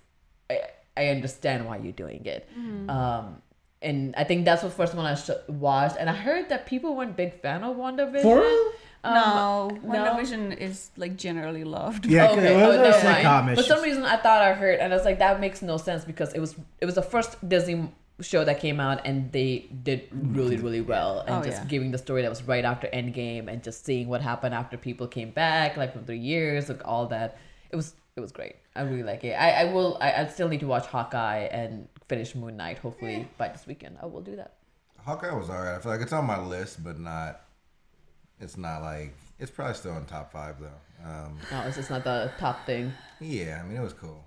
I, I understand why you're doing it. Um and I think that's the first one I sh- watched, and I heard that people weren't big fan of WandaVision. For real? Um, no, no? WandaVision is like generally loved. Yeah, 'cause it was oh, a never mind. sitcom For some reason, I thought I heard, and I was like, that makes no sense because it was it was the first Disney show that came out, and they did really really well, and Oh, just yeah. giving the story that was right after Endgame, and just seeing what happened after people came back, like from three years, like all that. it was it was great. I really like it. I, I will. I, I still need to watch Hawkeye and finish Moon Knight. Hopefully by this weekend, I will do that. Hawkeye was alright. I feel like it's on my list, but not. It's not like it's probably still in top five though. Um, No, it's just not the top thing. yeah, I mean it was cool.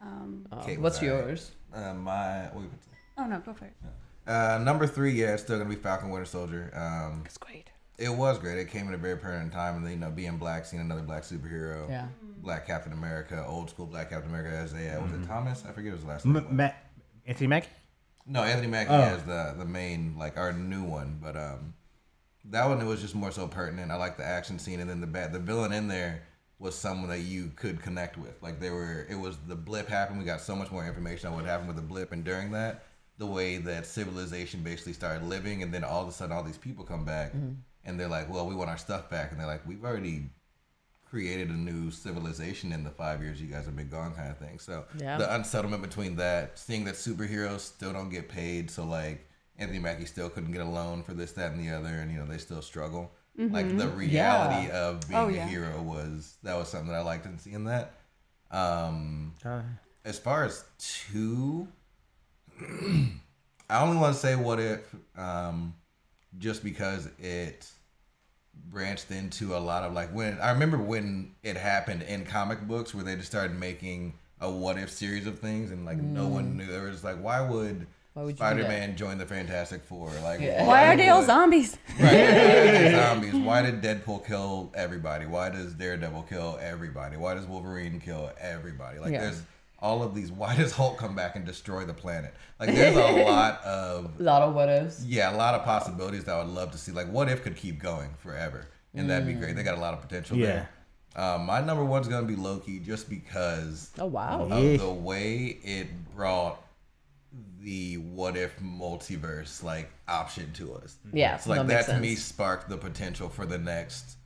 Um, Kate what's was yours? Uh, my what you oh no, go for it. uh, number three, yeah, it's still gonna be Falcon Winter Soldier. Um, It's great. It was great. It came at a very pertinent time, and then, you know, being black, seeing another black superhero, Yeah. Black Captain America, old school Black Captain America as a uh, was Mm-hmm. it Thomas? I forget his last name. M- Ma- Anthony Mackie. No, Anthony Mackie Oh. as the the main like our new one, but um, that one it was just more so pertinent. I like the action scene, and then the bad the villain in there was someone that you could connect with. Like they were, it was the blip happened. We got so much more information on what happened with the blip, and during that, the way that civilization basically started living, and then all of a sudden, all these people come back, and they're like, "Well, we want our stuff back," and they're like, "We've already." created a new civilization in the five years you guys have been gone kind of thing so Yeah. the unsettlement between that seeing that superheroes still don't get paid so like anthony mackie still couldn't get a loan for this that and the other and you know they still struggle like the reality of being Oh, a yeah. hero was that was something that i liked in seeing that um Uh, as far as two i only want to say what if um just because it branched into a lot of like when I remember when it happened in comic books where they just started making a what if series of things and like no one knew. There was like, why would, Mm. Spider Man join the Fantastic Four? Like, Yeah. Why are they all zombies? Right, zombies. Why did Deadpool kill everybody? Why does Daredevil kill everybody? Why does Wolverine kill everybody? Like, Yeah. there's all of these. Why does Hulk come back and destroy the planet? Like, there's a lot of A lot of what ifs. yeah, a lot of possibilities that I would love to see. Like, what if could keep going forever, and that'd be great. They got a lot of potential Yeah. there. Um, my number one's gonna be Loki, just because Oh wow. of Yeah. the way it brought the what if multiverse like option to us. Yeah, it's like that that to me sparked the potential for the next.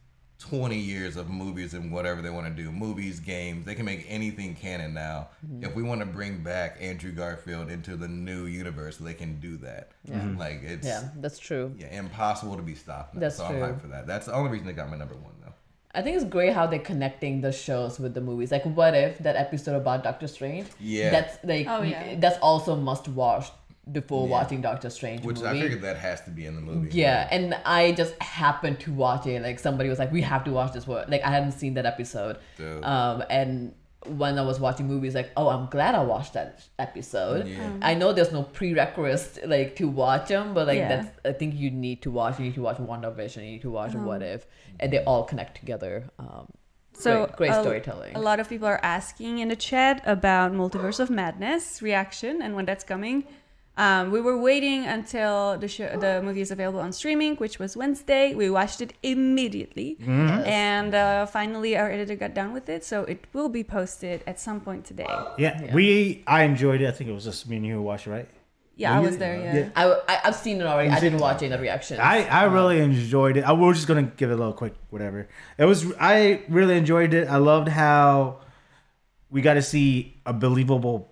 20 years of movies and whatever they want to do movies games they can make anything canon now Mm-hmm. if we want to bring back andrew garfield into the new universe they can do that yeah. like it's Yeah, that's true. yeah, impossible to be stopped. Now. That's so true. I'm hyped for that. That's the only reason they got my number one though. I think it's great how they're connecting the shows with the movies. Like, what if that episode about Doctor Strange? Yeah. That's like, Oh, yeah. that's also must watch before Yeah. watching Doctor Strange Which movie. I figured that has to be in the movie. Yeah, and I just happened to watch it. Like somebody was like, "We have to watch this." One. Like I hadn't seen that episode. Dope. Um, and when I was watching movies, like, oh, I'm glad I watched that episode. Yeah. I know there's no prerequisite like to watch them, but like Yeah. that's I think you need to watch. You need to watch Wonder WandaVision. You need to watch What If, and they all connect together. Um, So great, great a- storytelling. A lot of people are asking in the chat about Multiverse of Madness reaction and when that's coming. Um, we were waiting until the show, the movie is available on streaming, which was Wednesday. We watched it immediately, and uh, finally our editor got done with it, so it will be posted at some point today. yeah, we I enjoyed it. I think it was just me and you who watched it, right? Yeah, I was there. Yeah. Yeah. I, I have seen it already. I didn't it? watch any of the reactions. I, I really enjoyed it. I we we're just gonna give it a little quick whatever. It was I really enjoyed it. I loved how we got to see a believable bad,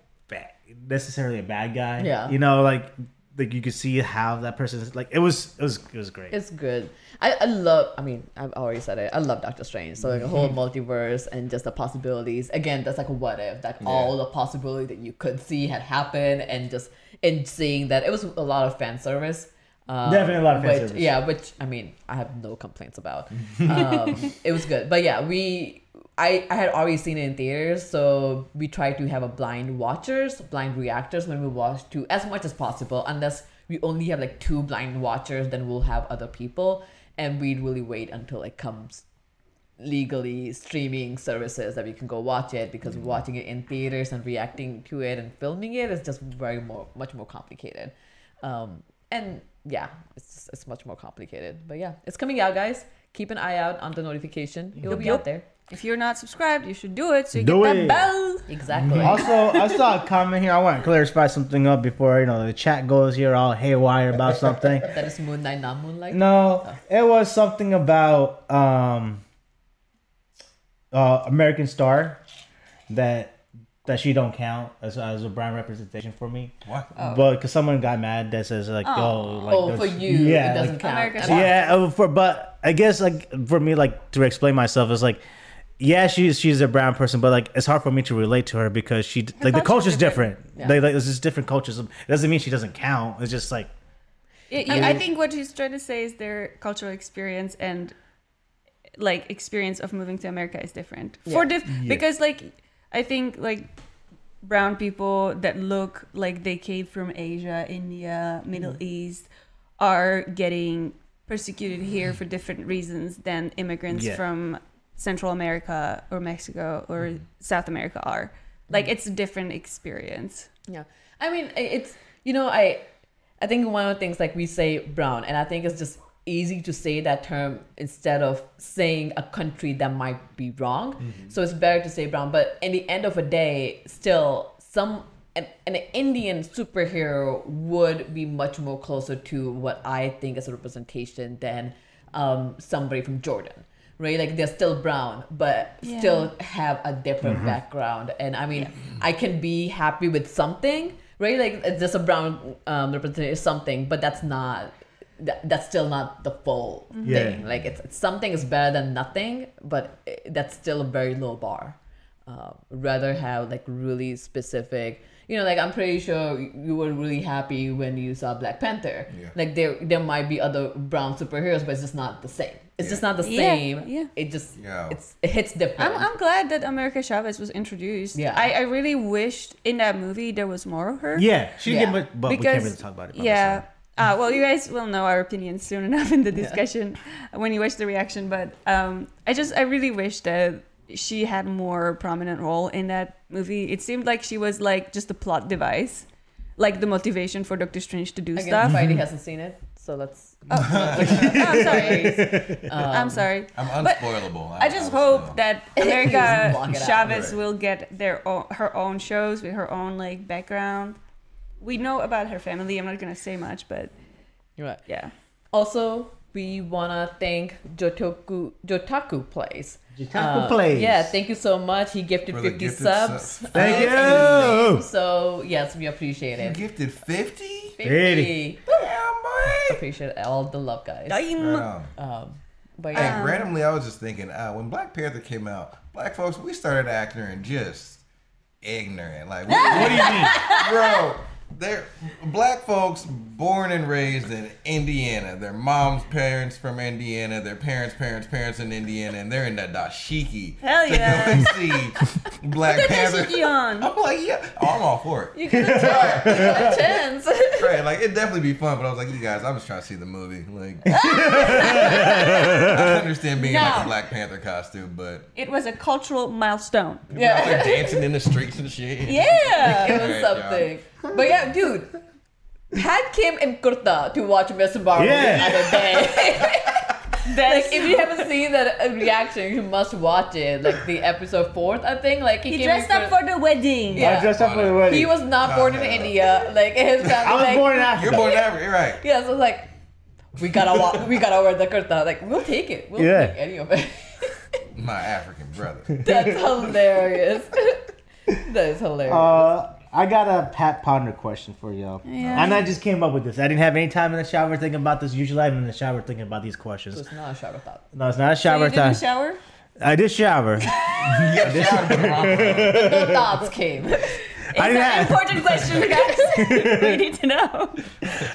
necessarily a bad guy. Yeah. you know, like like you could see how that person like. It was it was it was great. It's good. I, I love. I mean, I've already said it. I love Doctor Strange. So like a whole multiverse and just the possibilities. Again, that's like a what if. Like all the possibility that you could see had happened, and just in seeing that, it was a lot of fan service. Um, Definitely a lot of fan which, service. Yeah, which I mean, I have no complaints about. Um, it was good, but yeah, we. I, I had already seen it in theaters, so we tried to have a blind watchers, blind reactors when we watch to as much as possible. Unless we only have like two blind watchers, then we'll have other people, and we'd really wait until it comes legally streaming services that we can go watch it because watching it in theaters and reacting to it and filming it is just very more much more complicated. Um and yeah it's it's much more complicated. But yeah it's coming out guys keep an eye out on the notification it will be Yup. out there If you're not subscribed, you should do it so you Do get it. that bell. exactly also, I saw a comment here. I want to clarify something up before you know the chat goes here all haywire about something. that is moon knight not moonlight No, it was something about um uh American Star that that she don't count as, as a brand representation for me. What? But because someone got mad that says like, oh, like oh for those- you yeah, it doesn't like, count America's I mean, yeah. uh, For but I guess like for me like to explain myself is like yeah, she's she's a brown person, but like it's hard for me to relate to her because she like the culture's culture's different. Yeah. Like, like there's just different cultures. It doesn't mean she doesn't count. It's just like I- I I think what she's trying to say is their cultural experience and like experience of moving to America is different for Yeah. because like I think like brown people that look like they came from Asia, India, Middle mm-hmm. East are getting persecuted here for different reasons than immigrants Yeah. from Central America or Mexico or mm-hmm. South America are. Mm-hmm. Like it's a different experience. Yeah, I mean, it's you know, I I think one of the things like we say brown, and I think it's just easy to say that term instead of saying a country that might be wrong. Mm-hmm. So it's better to say brown. But in the end of the day, still some an, an Indian superhero would be much more closer to what I think is a representation than um, somebody from Jordan. Right, like they're still brown, but Yeah. still have a different background. And I mean, I can be happy with something, right? Like it's just a brown um, representation something, but that's not. That, that's still not the full Yeah. thing. Like it's, it's something is better than nothing, but it, that's still a very low bar. Uh, rather have like really specific. You know, like I'm pretty sure you were really happy when you saw Black Panther. Yeah. Like there, there might be other brown superheroes, but it's just not the same. It's just not the same. yeah. yeah. It just Yeah. it's it hits different. I'm, I'm glad that America Chavez was introduced. Yeah. I, I really wished in that movie there was more of her. yeah, she Yeah. didn't get much, but we can't really talk about it. yeah. Uh, well, you guys will know our opinions soon enough in the discussion when you watch the reaction. But um, I just, I really wish that she had more prominent role in that movie. It seemed like she was like just a plot device, like the motivation for Doctor Strange to do Again, stuff. Spidey hasn't seen it, so let's. Oh, I'm sorry. I'm sorry. I'm But unspoilable. I just was, hope uh, that Block America. Chavez Right. will get their own, her own shows with her own like background. We know about her family. I'm not gonna say much, but You're right. yeah. Also, we wanna thank Jotoku Jotaku Plays. Jotaku Plays. Yeah, thank you so much. He gifted For 50 gifted subs. subs. Thank Uh, you. So yes, we appreciate You it. gifted 50? 50. Damn, boy. Appreciate all the love, guys. Right on. Um, but Hey, randomly, I was just thinking, uh, when Black Panther came out, black folks, we started acting just ignorant. Like, we, What do you mean? bro, they're black folks born and raised in Indiana. Their mom's parents from Indiana, their parents' parents' parents in Indiana, and they're in the dashiki. Hell to yeah. go and see Black Panther. Dashiki on. I'm like, yeah, oh, I'm all for it. you get a chance. You get a chance. Right, like it'd definitely be fun, but I was like, you guys, I'm just trying to see the movie. Like, I understand being in like a Black Panther costume, but It was a cultural milestone. Yeah. out there dancing in the streets and shit. Yeah. it was Right, something. But yeah, dude. Pat came in kurta to watch Miss Marvel Yeah. the other day. That's like if you haven't seen that reaction, you must watch it. Like the episode fourth, I think. Like he, he came dressed up for the wedding. Yeah. I dressed up for the wedding. He was not born in. India. Like his family. I was like, born in Africa. You're born in Africa, you're right. Yeah, so it's like we gotta wa- we gotta wear the kurta. Like we'll take it. We'll Yeah. take any of it. My African brother. That's hilarious. that is hilarious. Uh, I got a Pat Ponder question for y'all. Yeah. And I just came up with this. I didn't have any time in the shower thinking about this. Usually I'm in the shower thinking about these questions. so it's not a shower thought. No, it's not a So shower you didn't time. shower? I did shower. Yeah, shout out to Ron. No thoughts came. I It's didn't an have, important question, guys. we need to know.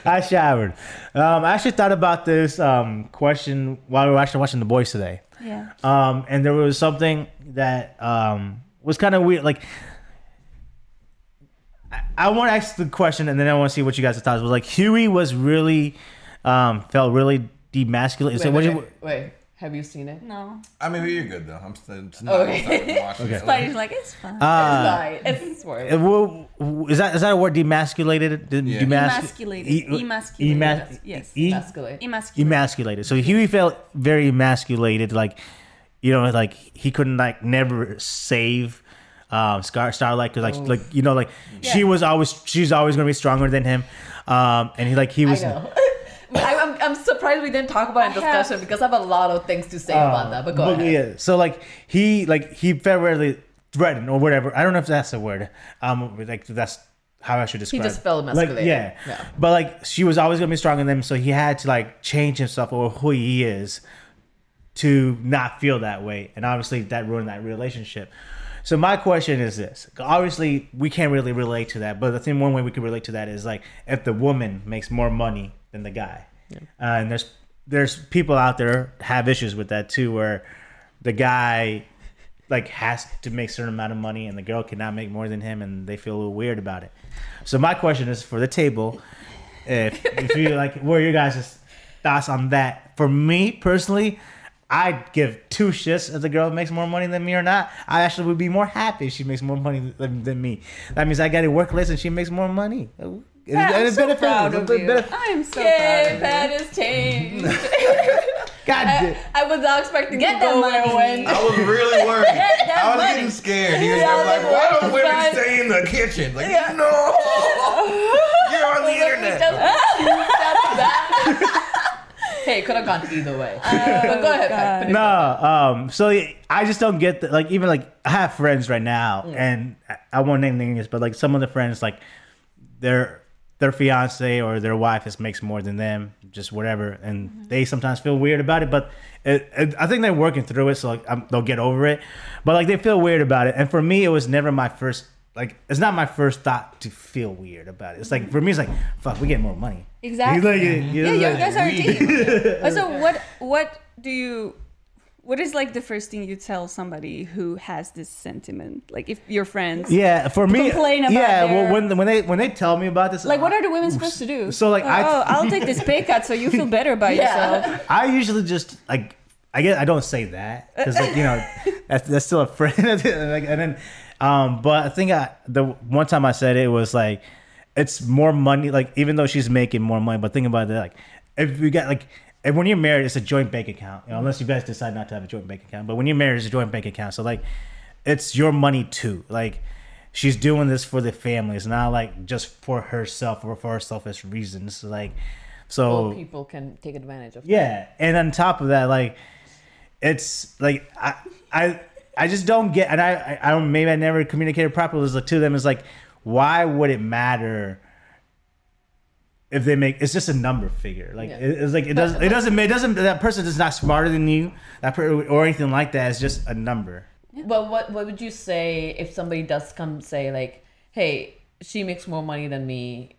I showered. Um, I actually thought about this um, question while we were actually watching The Boys today. Yeah. Um, and there was something that um, was kind of weird. Like, I, I want to ask the question, and then I want to see what you guys thought. Was like Huey was really um, felt really demasculated. Wait, so what wait, you, wait, wait. Have you seen it? No. I mean, you're good though. I'm still it's not Okay. starting watching it. Spidey's like, it's fine. uh, it's fine. It's worth well, is that is that a word? Demasculated. De- Yeah. demas- Emasculated. E- Emasculated. emas- Yes. e- Emasculate. Emasculated. emasculated. So Huey felt very emasculated, like you know, like he couldn't like never save um Scar Starlight because like like you know like she was always she's always gonna be stronger than him, um and he like he I was. know. I, I'm, I'm surprised we didn't talk about it in I have- discussion because I have a lot of things to say about that. But go ahead. Uh, Yeah, so like he like he felt really threatened or whatever. I don't know if that's a word. Um, like that's how I should describe. He just it. felt Like, yeah. Yeah. but like she was always gonna be stronger than him, so he had to like change himself or who he is to not feel that way, and obviously that ruined that relationship. So my question is this: obviously we can't really relate to that, but I think one way we can relate to that is like if the woman makes more money than the guy, uh, and there's there's people out there have issues with that too, where the guy like has to make a certain amount of money and the girl cannot make more than him and they feel a little weird about it. So my question is for the table, if if you like what are your guys' thoughts on that? For me personally, I'd give two shits if the girl makes more money than me or not. I actually would be more happy if she makes more money than, than me. That means I got to work less and she makes more money. And I'm it so benefits- proud of you. benefits- I am so Yay, proud that of you. is changed. God I. I was not expecting Get to that go where money. I was really worried. I was money. getting scared. He was Yeah, like, like, why don't women that? stay in the kitchen? Like, Yeah. no, you're on the Like, we internet. Just choose hey, could have gone either way. but go ahead. Pat, No, um, so I just don't get the, like even like I have friends right now, Mm. and I- I won't name names, but like some of the friends like their their fiance or their wife just makes more than them, just whatever, and Mm-hmm. they sometimes feel weird about it. But it, it, I think they're working through it, so like i they'll get over it. But like they feel weird about it, and for me, it was never my first. Like it's not my first thought to feel weird about it. It's like for me, it's like fuck, we get more money. Exactly. Like, you- Yeah, you guys are a we- team. Also, what what do you? What is like the first thing you tell somebody who has this sentiment? Like if your friends, Yeah, for me, Complain about yeah. their- Well, when when they when they tell me about this, like what are the women supposed to do? So, like, I- oh, oh, I'll take this pay cut so you feel better about Yeah. yourself. I usually just like I guess I don't say that because like you know that's that's still a friend like, and then um but I think I the one time I said it was like it's more money like even though she's making more money but think about it like if you got like and when you're married it's a joint bank account you know, unless you guys decide not to have a joint bank account but when you're married it's a joint bank account. So like it's your money too. Like she's doing this for the family. It's not like just for herself or for her selfish reasons like so people can take advantage of that. yeah, and on top of that, like it's like I I I just don't get, and I I, don't maybe I never communicated properly like, to them. Is like, why would it matter? If they make, it's just a number figure. Like Yeah. it- it's like it doesn't. It doesn't. It doesn't. That person is not smarter than you. That per, or anything like that. It's just a number. But what what would you say if somebody does come say like, hey, she makes more money than me,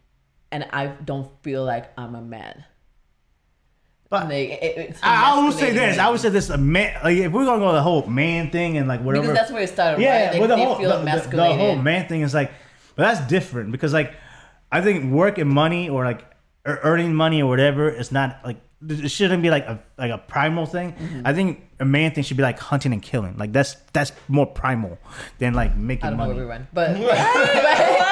and I don't feel like I'm a man. But Like, it, it's I, I would say this. I would say this. A man. Like if we're gonna go the whole man thing and like whatever. because that's where it started. yeah, right? Like, the whole the, the, the whole man thing is like, but that's different because like, I think work and money or like ear- earning money or whatever is not like it shouldn't be like a like a primal thing. Mm-hmm. I think a man thing should be like hunting and killing. Like that's that's more primal than like making I don't know money. where we went, but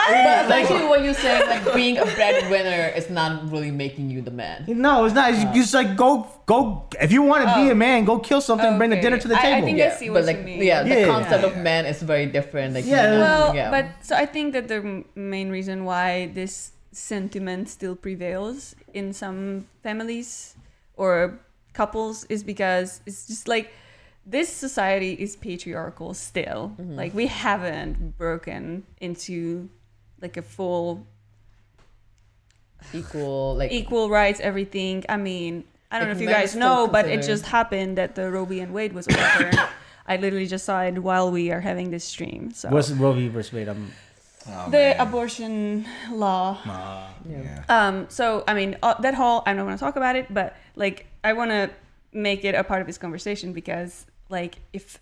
but, but essentially what you're saying, like being a breadwinner, is not really making you the man. No, it's not. It's just like go go. If you want to be Oh. a man, go kill something. and Bring the Okay. dinner to the I- I table. think I see but what like you mean. yeah, the Yeah. concept Yeah. of man is very different. Like Yeah. you Well, yeah. but so I think that the m- main reason why this sentiment still prevails in some families or couples is because it's just like this society is patriarchal still. Mm-hmm. Like we haven't broken into like a full equal like equal rights, everything. I mean, I don't Like know if you guys know, but it just happened that the Roe v. and Wade was overturned. I literally just saw it while we are having this stream. So What's Roe v. versus Wade? I'm, Oh, the man. abortion law. uh, Yeah. Um, so I mean uh, that whole I'm not going to talk about it, but like I want to make it a part of this conversation because like if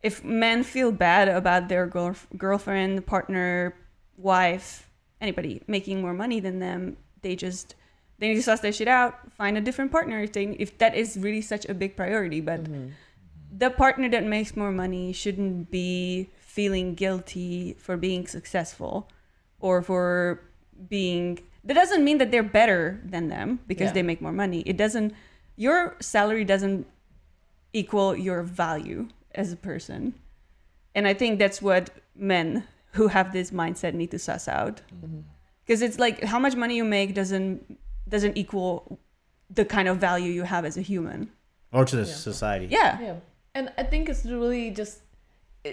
if men feel bad about their girl, girlfriend, partner, wife, anybody making more money than them, they just they need to suss that shit out, find a different partner if they if that is really such a big priority. But mm-hmm. the partner that makes more money shouldn't be feeling guilty for being successful or for being that doesn't mean that they're better than them because Yeah. they make more money it doesn't your salary doesn't equal your value as a person and i think that's what men who have this mindset need to suss out because it's like how much money you make doesn't doesn't equal the kind of value you have as a human or to the society. yeah Yeah. And I think it's really just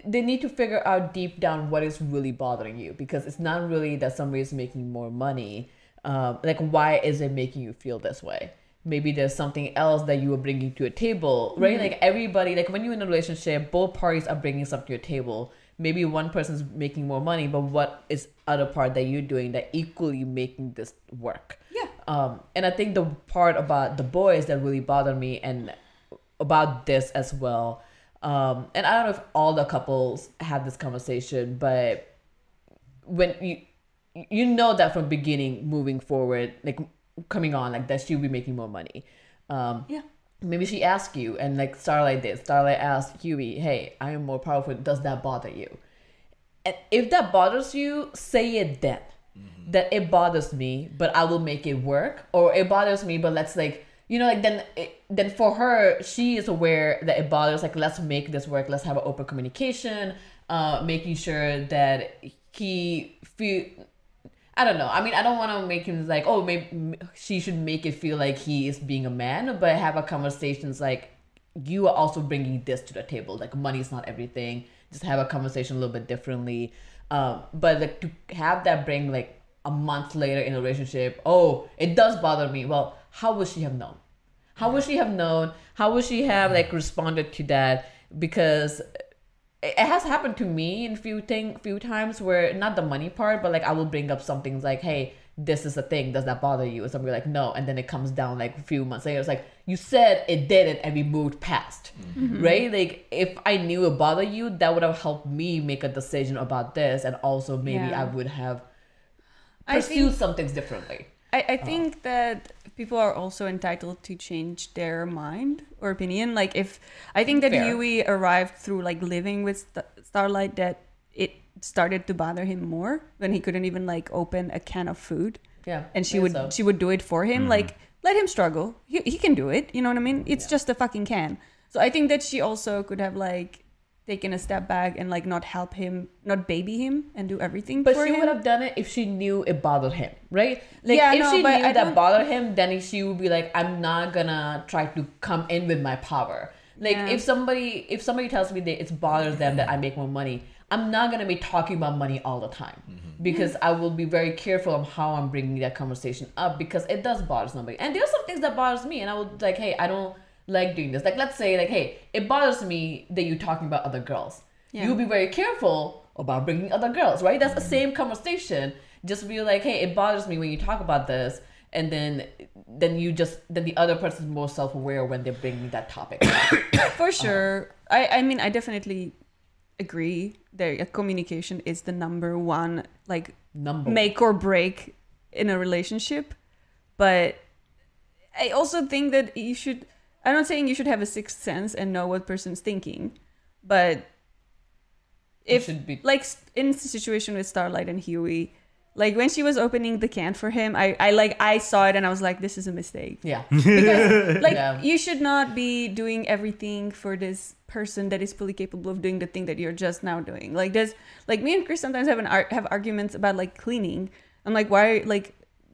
they need to figure out deep down what is really bothering you because it's not really that somebody is making more money. Um, like, why is it making you feel this way? maybe there's something else that you are bringing to a table right Mm-hmm. like everybody like when you're in a relationship both parties are bringing something to your table maybe one person's making more money but what is other part that you're doing that equally making this work Yeah. um and i think the part about the boys that really bothered me and about this as well um and i don't know if all the couples have this conversation but when you you know that from beginning moving forward like coming on like that she'll be making more money um Yeah. Maybe she asked you and like starlight did. Starlight asked huey hey i am more powerful. Does that bother you? And if that bothers you say it then. That it bothers me but i will make it work. Or it bothers me but let's like you know like then it, then for her she is aware that it bothers like let's make this work. Let's have an open communication uh making sure that he feel I don't know. I mean, I don't want to make him like, oh, maybe she should make it feel like he is being a man, but have a conversations like, you are also bringing this to the table. Like, money is not everything. Just have a conversation a little bit differently. Um, but like to have that bring like a month later in a relationship, oh, it does bother me. Well, how would she have known? How would she have known? How would she have like responded to that? Because it has happened to me in few thing few times where not the money part, but like I will bring up something like, "Hey, this is a thing. Does that bother you?" And somebody like, "No," and then it comes down like a few months later. It's like you said it didn't, and we moved past, mm-hmm. right? Like if I knew it bothered you, that would have helped me make a decision about this, and also maybe Yeah. I would have I pursued think some things differently. I, I think that people are also entitled to change their mind or opinion. Like if I think that Fair. Huey arrived through like living with St- Starlight that it started to bother him more when he couldn't even like open a can of food. Yeah, and she would so. she would do it for him. Mm. Like let him struggle. He, he can do it. You know what i mean? It's just a fucking can. So i think that she also could have like taken a step back and like not help him not baby him and do everything But for she him would have done it if she knew it bothered him, right? Like Yeah, if no, she but knew I that don't- bothered him, then she would be like, "I'm not gonna try to come in with my power." Like Yeah. if somebody if somebody tells me that it bothers them that I make more money, I'm not gonna be talking about money all the time mm-hmm. because I will be very careful of how I'm bringing that conversation up because it does bother somebody. And there's some things that bothers me, and I would like, hey, I don't like doing this. Like let's say like, hey, it bothers me that you're talking about other girls. Yeah. You'll be very careful about bringing other girls, right? That's the mm-hmm. same conversation. Just be like, hey, it bothers me when you talk about this, and then then you just then the other person's more self aware when they're bringing that topic. for uh-huh. sure i i mean i definitely agree that communication is the number one like Number make or break in a relationship but i also think that you should i'm not saying you should have a sixth sense and know what person's thinking but You if should be- like in the situation with starlight and huey like when she was opening the can for him i i like i saw it and i was like this is a mistake. Yeah, because like Yeah. you should not be doing everything for this person that is fully capable of doing the thing that you're just now doing. Like there's like me and chris sometimes have an ar- have arguments about like cleaning. I'm like why like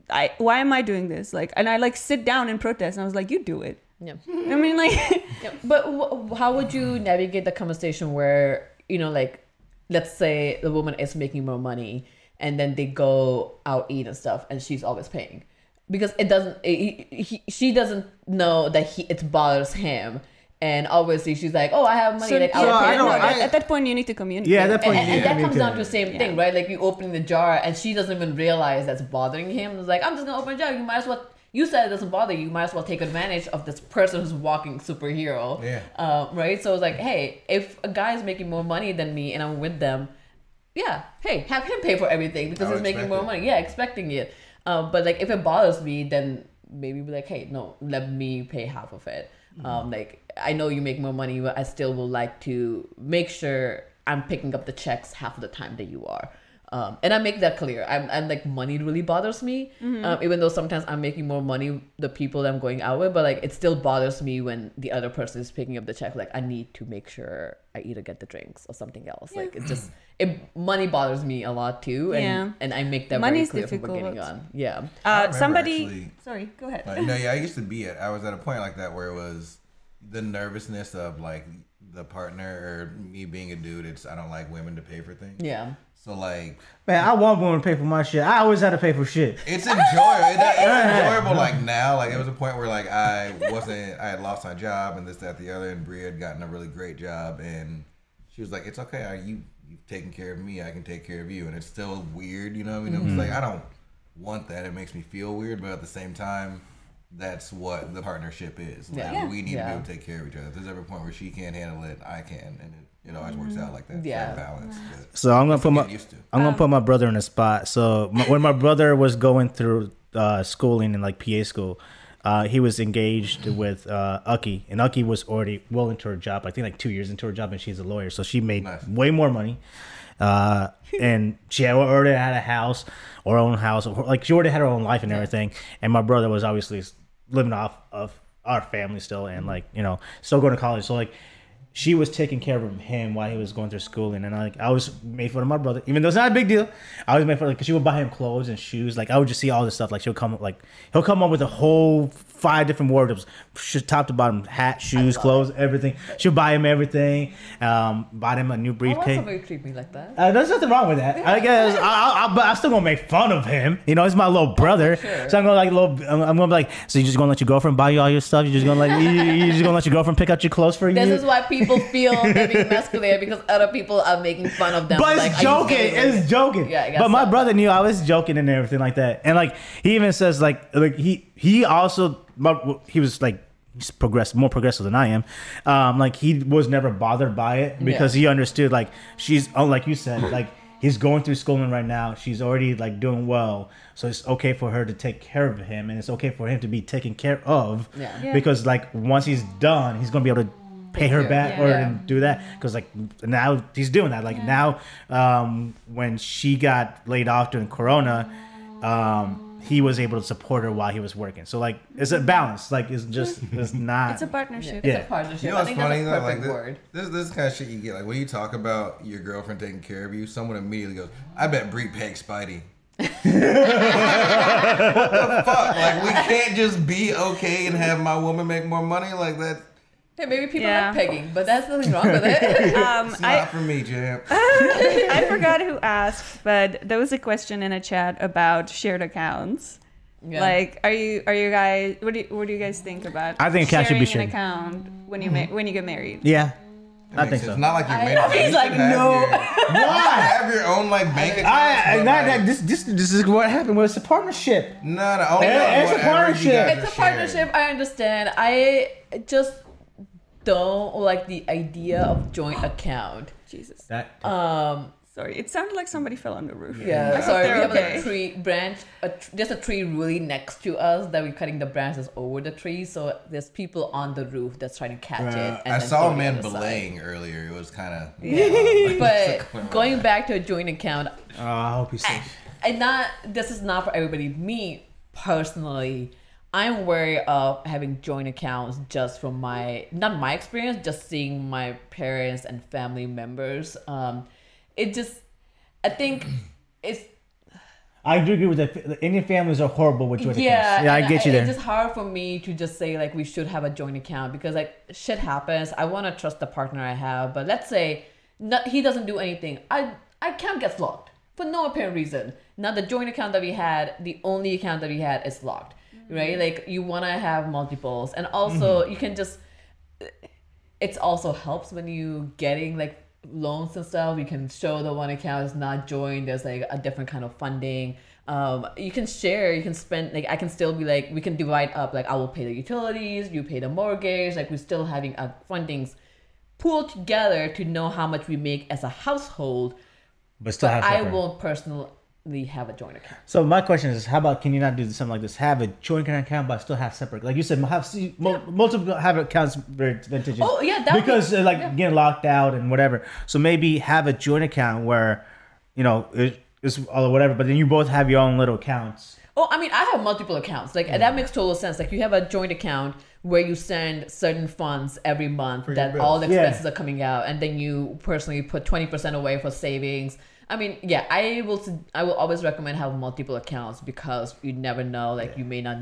i why am i doing this? Like and i like sit down and protest and i was like you do it yeah. i mean like Yeah, But wh- how would you navigate the conversation where you know, like, let's say the woman is making more money, and then they go out eat and stuff, and she's always paying, because it doesn't. He, he, she doesn't know that he it bothers him, and obviously she's like, oh, I have money, so, like yeah, I'll So I pay. don't- no, at, I- at that point you need to communicate Yeah, at that point and, you and need that comes down to the communicate. same thing, right? Like you opening the jar, and she doesn't even realize that's bothering him. It's like I'm just gonna open the jar. You might as well. You said it doesn't bother you. You might as well take advantage of this person who's walking superhero. Yeah. Uh, right. So it's like, hey, if a guy is making more money than me and I'm with them, yeah, hey, have him pay for everything because he's making more it. money. Yeah, expecting it. Um, but like if it bothers me, then maybe be like, hey, no, let me pay half of it. Mm-hmm. Um, like I know you make more money, but I still would like to make sure I'm picking up the checks half of the time that you are. Um, and I make that clear. I'm, I'm like money really bothers me, Mm-hmm. um, even though sometimes I'm making more money the people that I'm going out with, but like it still bothers me when the other person is picking up the check. Like I need to make sure I either get the drinks or something else. Like it just it money bothers me a lot too, and Yeah. and I make that Money's very clear from difficult. beginning on. Yeah, uh somebody actually- sorry go ahead Like, no, yeah, I used to be at. I was at a point like that where it was the nervousness of like the partner or me being a dude, it's I don't like women to pay for things. Yeah. So like Man, I want women to pay for my shit. I always had to pay for shit. it's enjoyable. It, it's enjoyable. Like now, like it was a point where like I wasn't. I had lost my job and this, that, the other, and Brie had gotten a really great job, and she was like, "It's okay. I, you you've taken care of me. I can take care of you." And it's still weird, you know. what I mean, I'm just like mm-hmm. I don't want that. It makes me feel weird, but at the same time. That's what the partnership is. Like, Yeah. we need to be able to take care of each other. If there's ever a point where she can't handle it, I can, and it, it always works out like that. Yeah. Yeah, balance. But So I'm gonna put my used to. I'm gonna put my brother in a spot. So my, when my brother was going through uh, schooling in like PA school, uh, he was engaged with uh, Ucky, and Ucky was already well into her job. I think like two years into her job, and she's a lawyer, so she made Nice. way more money. Uh, and she had already had a house, or own house, or, like she already had her own life and everything. And my brother was obviously living off of our family still, and like you know, still going to college. So like she was taking care of him while he was going through schooling, and I like I was made fun of my brother, even though it's not a big deal. I was made fun of because she would buy him clothes and shoes. Like I would just see all this stuff. Like she'll come like he'll come up with a whole five different wardrobes, top to bottom, hat, shoes, clothes, everything. She'll buy him everything. Um, bought him a new briefcase. somebody to treat me like that. Uh, there's nothing wrong with that. I guess, I, I, I, but I'm still gonna make fun of him. You know, he's my little brother, sure. so I'm gonna like little. I'm, I'm gonna be like, so you just gonna let your girlfriend buy you all your stuff? You're just gonna like, you, you just gonna let your girlfriend pick out your clothes for you? This is why people feel they're being masculine because other people are making fun of them. But like, it's joking. It's joking. Yeah, I guess but my brother knew I was joking and everything like that. And like he even says like like he he also he was like he's progressive more progressive than I am. Um, like he was never bothered by it because Yeah. he understood like she's oh like you said like he's going through schooling right now. She's already like doing well, so it's okay for her to take care of him, and it's okay for him to be taken care of. Yeah. Yeah. Because like once he's done, he's gonna be able to pay her back Yeah. or Yeah. do that because like now he's doing that like now um when she got laid off during corona um he was able to support her while he was working so like it's a balance like it's just it's not It's a partnership. It's Yeah. a partnership. You know I what's think funny that's a though? Like perfect this, this, this is kind of shit you get. Like when you talk about your girlfriend taking care of you, someone immediately goes, "I bet Brie pegs Spidey." what the fuck? Like we can't just be okay and have my woman make more money like that. Hey, maybe people Yeah. like pegging, but that's nothing wrong with it. Um, It's not I, for me, Jam. I forgot who asked, but there was a question in a chat about shared accounts. Yeah. Like, are you are you guys? What do you, what do you guys think about? I think account should sharing be shared. an account when you ma- when you get married. yeah It i think sense. so It's Not like you're I- married. He's You like, no. Your, why have your own like bank account. I, not that this, this this is what happened Well, it's a partnership No, no. Only Yeah, it's a partnership. it's a partnership. I understand. I just don't like the idea of joint account. Jesus. that Um, Sorry, it sounded like somebody fell on the roof. I yeah, hope sorry. We they're have okay. a tree branch, a tr- just a tree really next to us that we're cutting the branches over the tree. So there's people on the roof that's trying to catch it. Uh, And I saw a man other side. belaying earlier. It was kind of. But going back to a joint account, oh, i hope he's safe and not this is not for everybody. Me personally, I'm wary of having joint accounts just from my not my experience, just seeing my parents and family members. Um, it just, I think it's i do agree with that the indian families are horrible with joint yeah, accounts yeah i get you there It's just hard for me to just say like we should have a joint account because like shit happens. I want to trust the partner I have, but let's say not, he doesn't do anything. I I account get locked for no apparent reason. Now the joint account that we had, the only account that we had is locked, right? Like you want to have multiples, and also you can just. It also helps when you getting like loans and stuff. You can show the one account is not joined. There's like a different kind of funding. Um, you can share. You can spend like I can still be like we can divide up. Like I will pay the utilities, you pay the mortgage. Like we're still having a fundings pooled together to know how much we make as a household. but still But have I won't personally have a joint account. So my question is, how about can you not do something like this? Have a joint account, but still have separate. Like you said, have see, mul- multiple have accounts very advantageous. Oh, yeah, that would be- because uh, like yeah. getting locked out and whatever. So maybe have a joint account where, you know, it, it's or whatever. But then you both have your own little accounts. Oh, I mean, I have multiple accounts. Like that makes total sense. Like you have a joint account where you send certain funds every month your that all the bills. Yeah. expenses are coming out, and then you personally put twenty percent away for savings. I mean, yeah, I will. I will always recommend have multiple accounts because you never know. Like you may not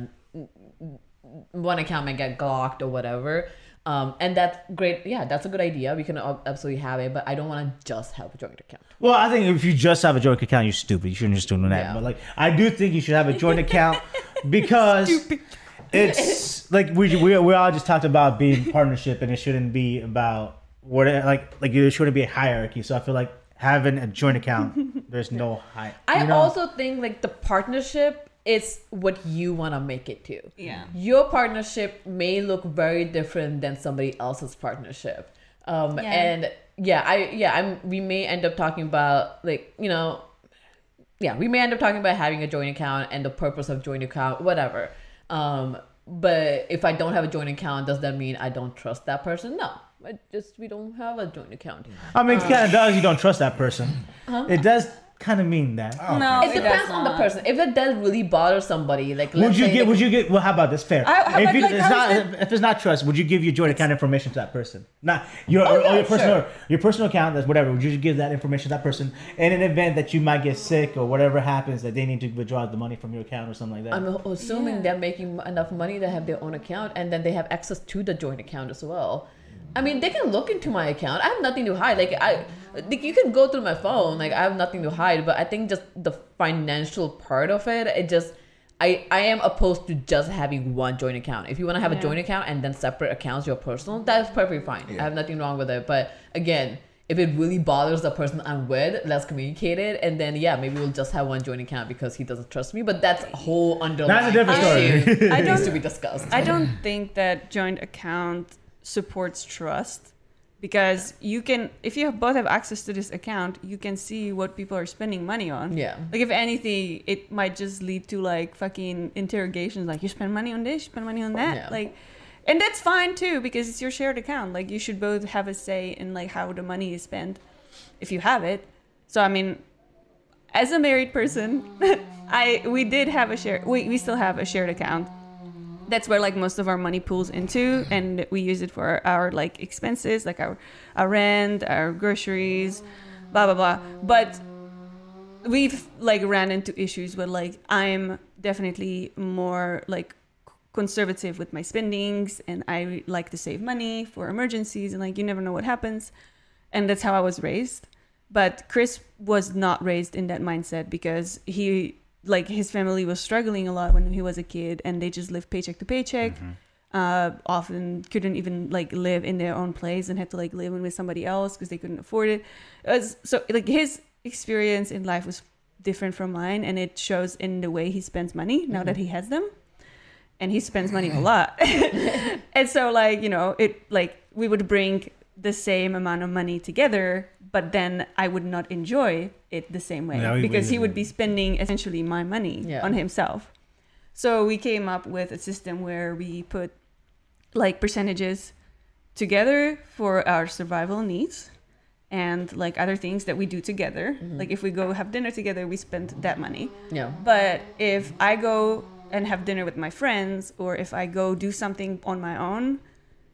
one account may get blocked or whatever. Um, and that's great. Yeah, that's a good idea. We can absolutely have it, but I don't want to just have a joint account. Well, I think if you just have a joint account, you're stupid. You shouldn't just do that. Yeah. But like, I do think you should have a joint account because it's like we, we we all just talked about being partnership, and it shouldn't be about what like like there shouldn't be a hierarchy. So I feel like having a joint account, there's no high. I know? also think like the partnership is what you want to make it to. Yeah. Your partnership may look very different than somebody else's partnership. Um, Yeah. and yeah, I yeah, I'm we may end up talking about like, you know, yeah, we may end up talking about having a joint account and the purpose of joint account, whatever. Um, but if I don't have a joint account, does that mean I don't trust that person? No. I just we don't have a joint account. I mean, it kind of does. You don't trust that person. Uh-huh. It does kind of mean that. Oh, No, It it depends on the person. If it does really bother somebody, like Would you say, get? Would you get? Well, how about this? Fair. I- if you, like, it's not, is if it's not trust, would you give your joint account information to that person? Not your Oh, or, yeah, your personal sure. your personal account. That's whatever. Would you give that information to that person in an event that you might get sick or whatever happens that they need to withdraw the money from your account or something like that? I'm assuming Yeah. they're making enough money to have their own account, and then they have access to the joint account as well. I mean, they can look into my account. I have nothing to hide. Like I, like you can go through my phone. Like I have nothing to hide. But I think just the financial part of it, it just. I, I am opposed to just having one joint account. If you want to have a joint account and then separate accounts, your personal, that's perfectly fine. I have nothing wrong with it. But again, if it really bothers the person I'm with, let's communicate it. And then, yeah, maybe we'll just have one joint account because he doesn't trust me. But that's a whole underlying That's a different story. issue I don't- to be discussed. I don't think that joint account supports trust because you can if you have both have access to this account you can see what people are spending money on. Yeah. like if anything it might just lead to like fucking interrogations like you spend money on this you spend money on that Yeah. like and that's fine too because it's your shared account. Like you should both have a say in like how the money is spent if you have it. So i mean as a married person i we did have a share we, we still have a shared account that's where like most of our money pools into and we use it for our like expenses like our our rent our groceries blah blah blah. But we've like ran into issues where like i'm definitely more like conservative with my spendings and i like to save money for emergencies and like you never know what happens. And that's how i was raised. But chris was not raised in that mindset because he like his family was struggling a lot when he was a kid and they just lived paycheck to paycheck. Uh, often couldn't even like live in their own place and had to like live with somebody else because they couldn't afford it. it was, so like his experience in life was different from mine and it shows in the way he spends money now that he has them. And he spends money a lot. And so like you know it like we would bring the same amount of money together but then i would not enjoy it the same way Yeah, we- because he would be spending essentially my money Yeah. on himself. So we came up with a system where we put like percentages together for our survival needs and like other things that we do together. Like if we go have dinner together we spend that money. Yeah. but if I go and have dinner with my friends, or if I go do something on my own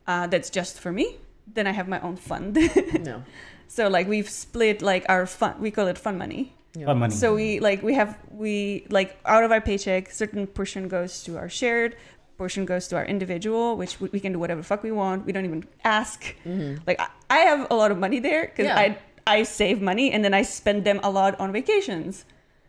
uh, that's just for me, then I have my own fund. No. so like we've split like our fund. We call it fun money. Yeah. What money? So we like we have we like out of our paycheck, certain portion goes to our shared, portion goes to our individual, which we, we can do whatever fuck we want. We don't even ask. Like I, I have a lot of money there because Mm-hmm. Yeah. I I save money and then I spend them a lot on vacations.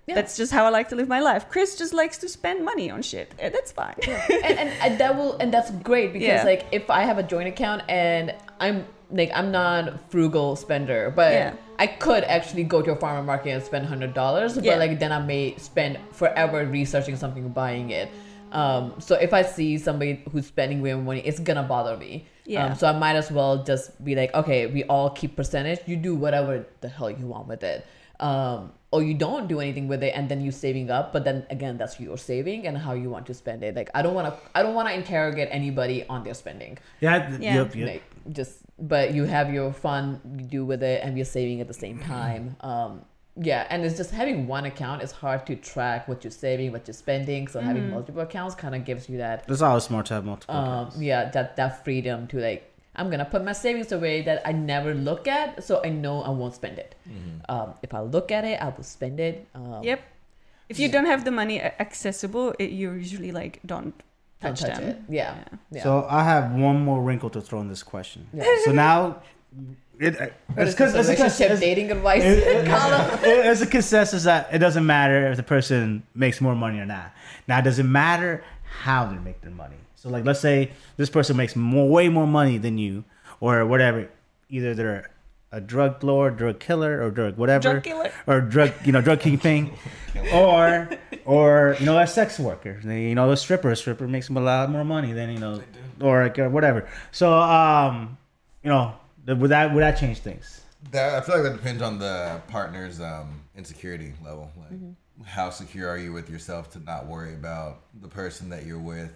Yeah. That's just how I like to live my life. Chris just likes to spend money on shit. That's fine. and, and, and that will and that's great because Yeah. like if I have a joint account and I'm like I'm not a frugal spender, but Yeah. I could actually go to a farmer market and spend hundred dollars, but like then I may spend forever researching something and buying it. Um, so if I see somebody who's spending way more money, it's gonna bother me. Yeah. Um, so I might as well just be like, okay, we all keep percentage. You do whatever the hell you want with it. Um, or you don't do anything with it and then you saving up but then again that's your saving and how you want to spend it like i don't want to i don't want to interrogate anybody on their spending yeah, Yeah. Yep, yep. like just but you have your fun you do with it and you're saving at the same time. Um yeah and it's just having one account is hard to track what you're saving what you're spending. So having multiple accounts kind of gives you that It's always smart to have multiple. um accounts. yeah that that freedom to like i'm gonna put my savings away that i never look at so i know i won't spend it. Um if i look at it i will spend it. Um Yep. If you don't have the money accessible, it, you usually like don't Don't touch, touch them. it. Yeah. yeah. So I have one more wrinkle to throw in this question. Yeah. So now, it, uh, it's because it's, a relationship it's, dating advice it- it- column? it- it's a consensus that it doesn't matter if the person makes more money or not. Now, does it matter how they make their money? So, like, let's say this person makes more, way more money than you, or whatever. Either they're a drug lord, drug killer, or drug whatever, Drug killer. or drug, you know, drug kingpin, or or you know, a sex worker. You know, a stripper. A stripper makes them a lot more money than you know, or like, uh, whatever. So, um, you know, would that would that change things? That, I feel like that depends on the partner's um, insecurity level. Like, how secure are you with yourself to not worry about the person that you're with?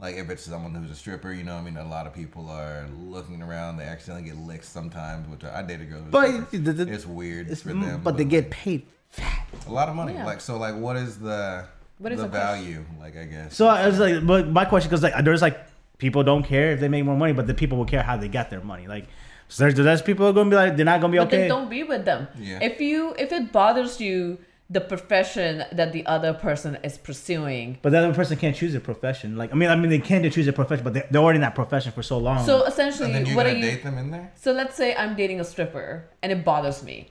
Like, if it's someone who's a stripper, you know, what I mean, a lot of people are looking around. They accidentally get licked sometimes, which I, I dated girls. with But strippers. the- the- it's weird It's, for them. but they like, get paid fat. a lot of money. Yeah. Like, so, like, what is the What is the the question? value? Like, I guess. So I was like, but my question goes like, there's like people don't care if they make more money, but the people will care how they got their money. Like, so there's, there's people are gonna be like, they're not gonna be But okay. then don't be with them. Yeah. If you if it bothers you the profession that the other person is pursuing. But the other person can't choose a profession. Like, I mean, I mean, they can choose a profession, but they're, they're already in that profession for so long. So and essentially, then you're what are you? date them in there? So let's say I'm dating a stripper and it bothers me,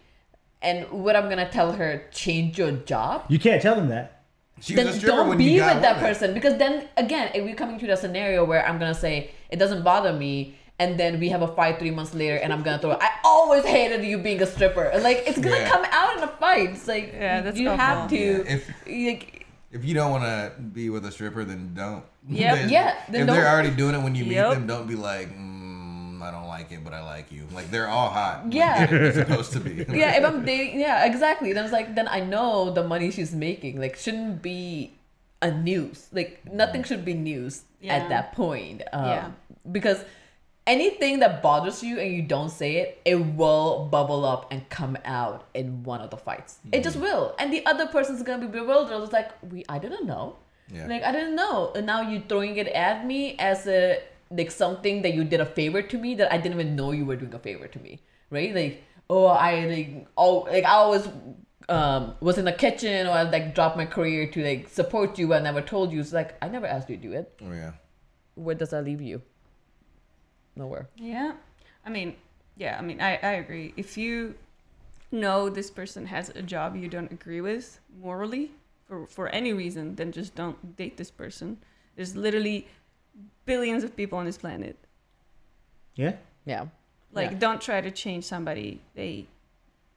and what I'm gonna tell her, change your job. you can't tell them that. She was a then don't when be you got with that with her. person because then again, if we're coming to the scenario where I'm gonna say it doesn't bother me, and then we have a fight three months later, and I'm gonna throw. I always hated you being a stripper. And, Like it's gonna Yeah. come out in a fight. It's like Yeah, that's you awful. have to. Yeah, if- like, If you don't want to be with a stripper, then don't. Yeah, Then- Yeah, then if they're already doing it when you meet Yep. them, don't be like, mm, I don't like it, but I like you. Like they're all hot. Like, Yeah. it's supposed to be. yeah, if I'm dating, yeah, exactly. Then it's like, then I know the money she's making, like, shouldn't be a news. Like, nothing should be news Yeah. at that point. Um, Yeah. Because anything that bothers you and you don't say it, it will bubble up and come out in one of the fights. It just will, and the other person's gonna be bewildered. It's like, we, I didn't know. Yeah. Like, I didn't know, and now you're throwing it at me as a like something that you did a favor to me that I didn't even know you were doing a favor to me, right? Like, oh, I like, oh, like I always um was in the kitchen or I like dropped my career to like support you. I never told you. It's like I never asked you to do it. Oh, yeah. Where does that leave you? Nowhere. Yeah. I mean, yeah, I mean, I, I agree. If you know this person has a job you don't agree with morally for, for any reason, then just don't date this person. There's literally billions of people on this planet. Yeah. Yeah. Like, Yeah. don't try to change somebody. They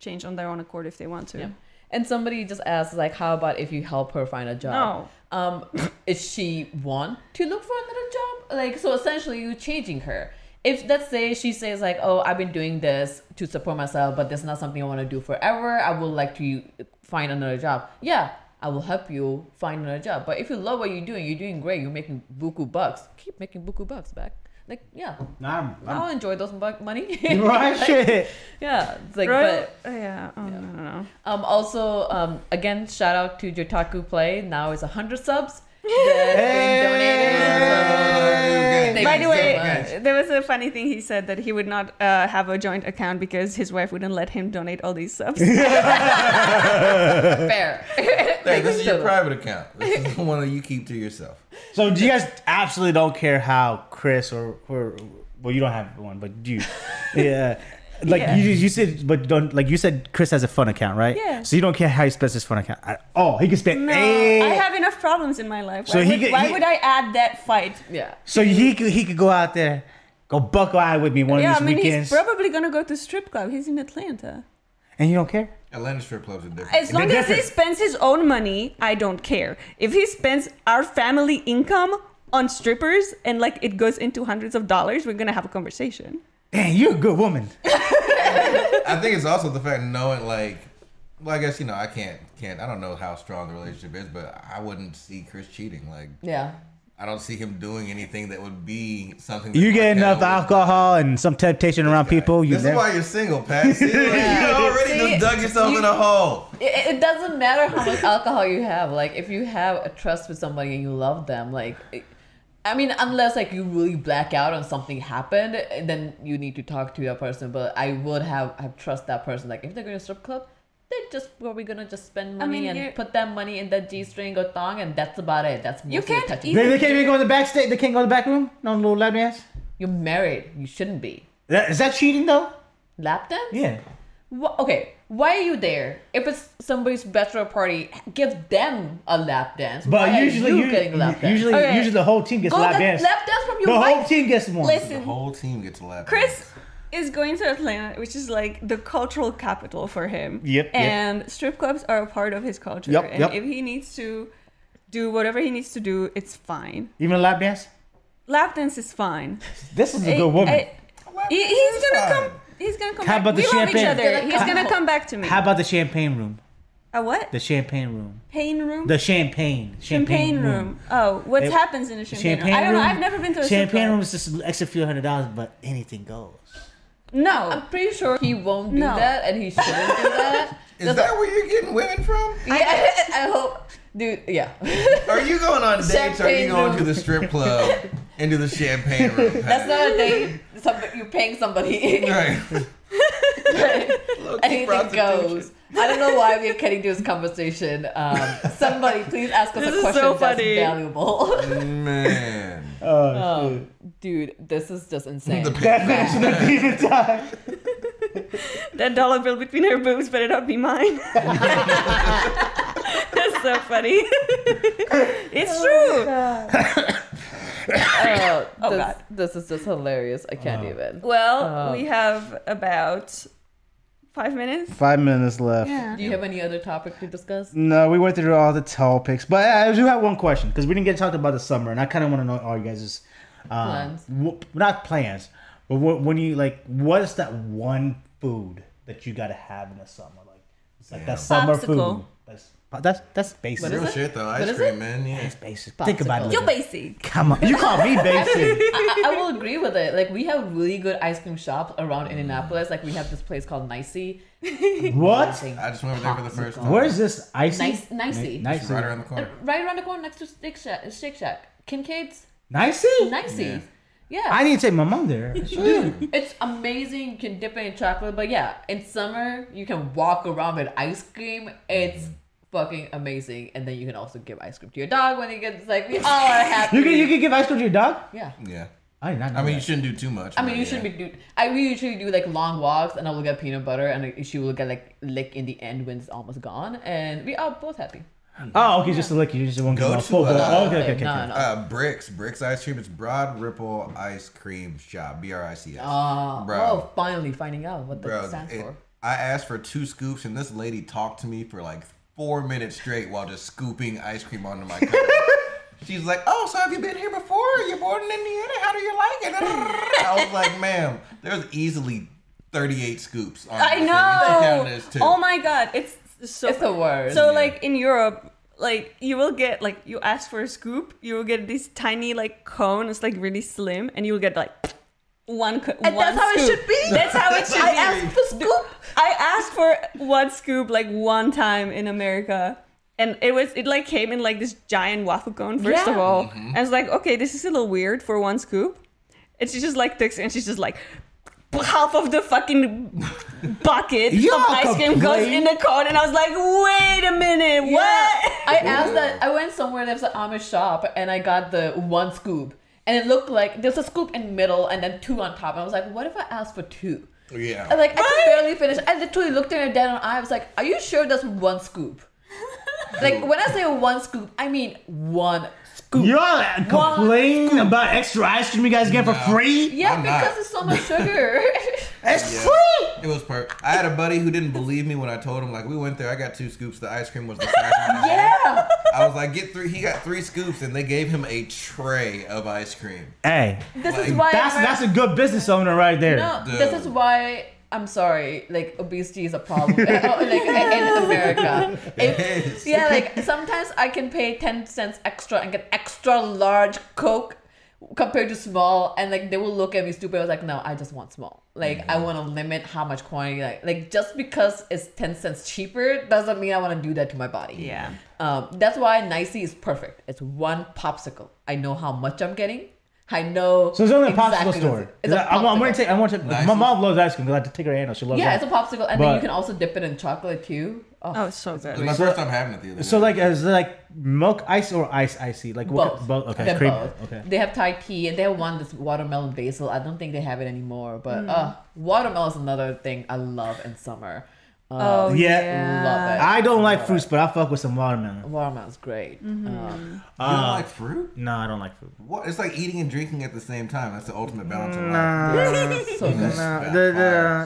change on their own accord if they want to. Yeah. And somebody just asked, like, how about if you help her find a job? No. Um, is she want to look for another job? Like, so essentially, you're changing her. If let's say she says like, "Oh, I've been doing this to support myself, but this is not something I want to do forever. I would like to find another job." Yeah, I will help you find another job. But if you love what you're doing, you're doing great. You're making buku bucks. Keep making buku bucks back. Like, yeah, Nah, I'm, I'll I'm enjoy those buck money. right. Shit. yeah, it's like, Royal- but yeah. Oh, no, no, no. um, also, um, again, shout out to Jotaku Play. Now it's 100 subs. That's been donated. Hey! By the way, much. there was a funny thing he said that he would not uh, have a joint account because his wife wouldn't let him donate all these subs. Fair. Hey, this is your private account. This is the one that you keep to yourself. So do you guys absolutely don't care how Chris or or well you don't have one, but you, yeah. Like Yeah. you, you said, but don't like you said. Chris has a fun account, right? Yeah. So you don't care how he spends his fun account. at all. he can spend. No, I have enough problems in my life. Why, So he would, could- why he- would I add that fight? Yeah. So he could he could go out there, go buck eye with me one yeah, of I mean, weekends, he's probably gonna go to strip club. He's in Atlanta. and you don't care. Atlanta strip clubs are different. As long as he spends his own money, I don't care. If he spends our family income on strippers and like it goes into hundreds of dollars, we're gonna have a conversation. Damn, you're a good woman. I think it's also the fact of knowing like well, I guess you know I can't can't I don't know how strong the relationship is, but I wouldn't see Chris cheating. Like Yeah. I don't see him doing anything that would be something. That You get enough alcohol and some temptation around people. You This is never. why you're single, Pat. See, Yeah. you already See, just dug yourself you- in a hole. It, it doesn't matter how much alcohol you have. Like, if you have a trust with somebody and you love them, like, it- I mean, unless like you really black out and something happened, then you need to talk to that person. But I would have have trust that person. Like, if they're going to strip club, they're just probably gonna just spend I money mean, and you're- put that money in the G string or thong, and that's about it. That's You mostly can't touching. They, they can't even go in the backstage. They can't go in the back room. No little lap dance. You're married. You shouldn't be. That, is that cheating though? Lap dance? Yeah. Wha- okay, why are you there? If it's somebody's bachelor party, give them a lap dance. But Why are usually, you you, getting a lap dance. usually, Okay. usually the whole team gets Go lap dance. lap dance from your the whole team gets one. The whole team gets a lap. Dance. Chris is going to Atlanta, which is like the cultural capital for him. Yep, yep. And strip clubs are a part of his culture. Yep, and yep. if he needs to do whatever he needs to do, it's fine. Even a lap dance. Lap dance is fine. This is a good woman. eh, he- he's gonna fine. come. He's gonna come How back. about the we love each champagne? other. Gonna He's gonna come back to me. How about the champagne room? a what? The champagne room. Pain room. The champagne. champagne room. Oh, what happens in the champagne, Champagne room? I don't know. I've never been to a strip champagne room is just an extra few hundred dollars, but anything goes. No. I'm pretty sure he won't do No. that, and he shouldn't do that. Is Just- that where you're getting women from? Yeah, I hope, dude. Yeah. Are you going on dates? Or are you Champagne going room. to the strip club into the champagne room? That's not a date. Somebody, you're paying somebody. right. Anything prostitution. goes. I don't know why we are getting to this conversation. Um, somebody, please ask us This a question so that's valuable. Man. Oh, um, dude, this is just insane. The that match of the time. that dollar bill between her boobs better not be mine. That's so funny. it's true. Oh, Oh, this, God. this is just hilarious. I can't Oh. even. Well, Oh. we have about five minutes. Five minutes left. Yeah. Do you have any other topic to discuss? No, we went through all the topics, but I do have one question because we didn't get talked about the summer, and I kind of want to know all you guys' um, Plans. w- not plans, but wh- when you like, what is that one food that you got to have in the summer? Like, it's like that summer Popsicle. food. That's that's that's basic. What is Real it? shit though. Ice is cream, it? man. Yeah. That's basic. Think about it. a You're basic. Come on, you call me basic. I, I will agree with it. Like we have really good ice cream shops around Indianapolis. Like we have this place called Nicey. what? I just went over there for the first time. Where is this icy? Nice, nicey. Nice. It's right around the Uh, corner. Right around the corner next to Shake Shack. Shake Shack. Kincaid's. Nicey? Nicey. Yeah. Yeah. I need to take my mom there. Dude. It's amazing. You can dip it in chocolate, but yeah, in summer you can walk around with ice cream. It's fucking amazing, and then you can also give ice cream to your dog when he gets like we all are happy. You can you can give ice cream to your dog? yeah. Yeah. I did not know I mean, you shouldn't do too much. I mean, you yeah. should be do. I we usually do like long walks, and I will get peanut butter, and she will get like lick in the end when it's almost gone, and we are both happy. Oh, okay, just a lick you. You just won't Go to, full. uh, oh, okay, okay, okay. No, okay. no. Uh, BRICS, BRICS Ice Cream. It's Broad Ripple Ice Cream Shop. B R I C S. Uh, Bro. oh, finally finding out what that Bro, stands it- for. I asked for two scoops, and this lady talked to me for like four minutes straight while just scooping ice cream onto my cup. She's like, "Oh, so have you been here before? You're born in Indiana. How do you like it?" I was like, "Ma'am, there's easily 38 scoops." On I this thing. You should count know. too. Oh my god, it's so. It's the worst. So Yeah. like in Europe, like you will get like you ask for a scoop, you will get this tiny like cone. It's like really slim, and you will get like one. Co- And one that's how it should be. That's how it should I be. asked for scoop. I asked for one scoop like one time in America. And it was it like came in like this giant waffle cone first of Yeah. all. And I was like, okay, this is a little weird for one scoop. And she just like takes and she's just like half of the fucking bucket of ice cream goes in the cone and I was like, wait a minute, what? I asked that. I went somewhere. There was an Amish shop, and I got the one scoop, and it looked like there's a scoop in the middle and then two on top. And I was like, what if I asked for two? Yeah. And like I Right? could barely finish. I literally looked at her dead on eye. I was like, "Are you sure that's one scoop?" like when I say one scoop, I mean one scoop. Y'all complain about extra ice cream you guys get for No. free? Yeah, I'm because not. it's so much sugar. It's Yeah. free. It was per. I had a buddy who didn't believe me when I told him like we went there. I got two scoops. The ice cream was the size of my hand. yeah. I was like, get three. He got three scoops, and they gave him a tray of ice cream. Hey, This is Like, why that's Amer- that's a good business owner right there. No, Dude. this is why I'm sorry. Like obesity is a problem. like in America. It If- is. yeah, like sometimes I can pay ten cents extra and get extra large Coke compared to small, and like they will look at me stupid. I was like, no, I just want small. Like I Mm-hmm. want to limit how much quantity. Like like just because it's ten cents cheaper doesn't mean I want to do that to my body. Yeah. Um, that's why Nicey is perfect. It's one popsicle. I know how much I'm getting. I know. So it's only a popsicle exactly store. what- It's a I, I, want to take. I want to. Nice. My mom loves ice cream because I have to take her hand. She loves. Yeah, that. it's a popsicle, and then you can also dip it in chocolate too. Oh, Oh, it's so It good. was my first time having it the other So day. like, is it like milk ice or ice icy? Like what? both. Both. Okay. They're cream. both. Okay. They have Thai tea, and they have one that's watermelon basil. I don't think they have it anymore, but uh, watermelon is another thing I love in summer. Uh, Oh Yeah. yeah. Love it. I don't like fruits, but I fuck with some watermelon. Watermelon's great. Mm-hmm. Um, you Uh, don't like fruit? No, I don't like fruit. What? It's like eating and drinking at the same time. That's the ultimate balance of life. Nah, so good. nah, Yeah, the-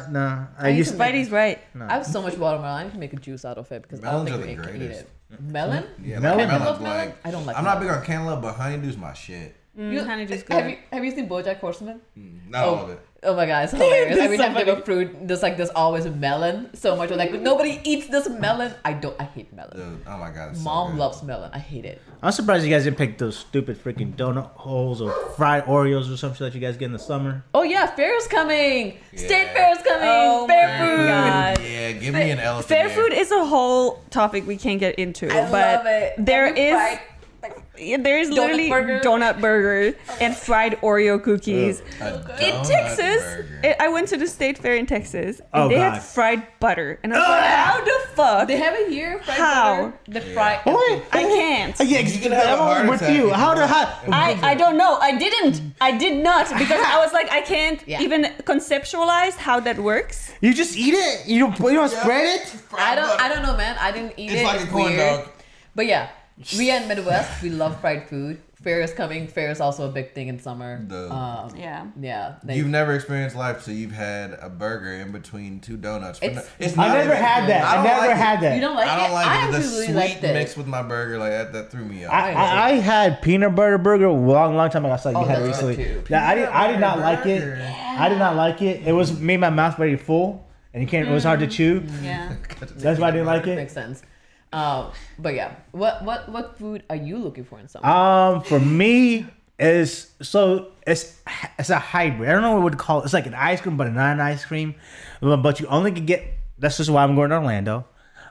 the- nah. I I used used to to. Spidey's right. I have so much watermelon. I need to make a juice out of it because Melons I are don't think the we can eat greatest. it. Melon? Yeah, Melon? like, I melon. I don't like I'm not big on cantaloupe, but honeydew's my shit. You- honeydews have you have you seen BoJack Horseman? Not Oh. all of it. Oh my god, it's hilarious. Every is so time they have a fruit, there's like there's always a melon. So much like mm. nobody eats this melon. I don't. I hate melon. Dude, oh my god. It's so Mom good. loves melon. I hate it. I'm surprised you guys didn't pick those stupid freaking donut holes or fried Oreos or something that you guys get in the summer. Oh yeah, fair's coming. State Yeah. fair's coming. Oh Fair my food. God. Yeah, give me an elephant. Fair ear. food is a whole topic we can't get into, I but love it. there Have you is fried- yeah, there is Donut literally burger? donut burger and fried Oreo cookies. A In Texas, it, I went to the state fair in Texas, and Oh, they God. had fried butter, and I was like, "How the fuck? They have it here. Fried How? butter. The fried. What? I can't." Yeah, You can have a heart I'm with attack you. How you the want. how? I, I don't know. I didn't. I did not because I was like, I can't Yeah. even conceptualize how that works. You just eat it. You don't. You don't spread it. I don't. I don't know, man. I didn't eat it. It's it. like a corn dog. But yeah, we in Midwest, we love fried food. Fair is coming. Fair is also a big thing in summer. The- Um, Yeah. yeah. they- You've never experienced life, so you've had a burger in between two donuts. For It's- no- it's I never even- had that. I I, never like it. had that. you don't like it? I don't it? like I it. The sweet liked it. mixed with my burger, like that, that threw me off. I, I, I had peanut butter burger a long, long time ago. I saw you Oh, had it recently. Yeah, I did. I did not like it. burger. I did not like it. It was made my mouth very full, and you can't. It was hard to chew. Yeah. That's why I didn't like it. Makes sense. Um, but yeah, what what what food are you looking for in summer? Um, for me, is so it's it's a hybrid. I don't know what would call it. It's like an ice cream, but not an ice cream. But you only can get. That's just why I'm going to Orlando.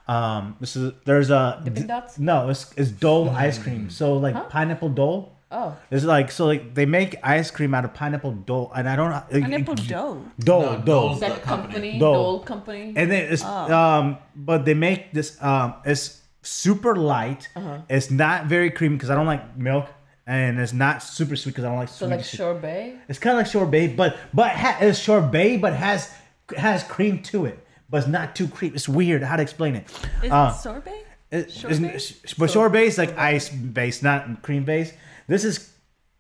Um, this is there's a Dippin' Dots? No, it's it's Dole ice cream. So like pineapple Dole. Oh, It's like so like they make ice cream out of pineapple dough and I don't know Pineapple dough. Dough, No, Dole. Dole's that the company. company, Dole. Dole company. And then it's um, but they make this um, it's super light. Uh-huh. It's not very creamy because I don't like milk, and it's not super sweet because I don't like so sweet. like sorbet. It's kind of like sorbet, but but ha- it's sorbet, but has has cream to it, but it's not too cream. It's weird how to explain it. Is Uh, it sorbet? it- Sorbet? it's- but sorbet is like ice based, not cream based. This is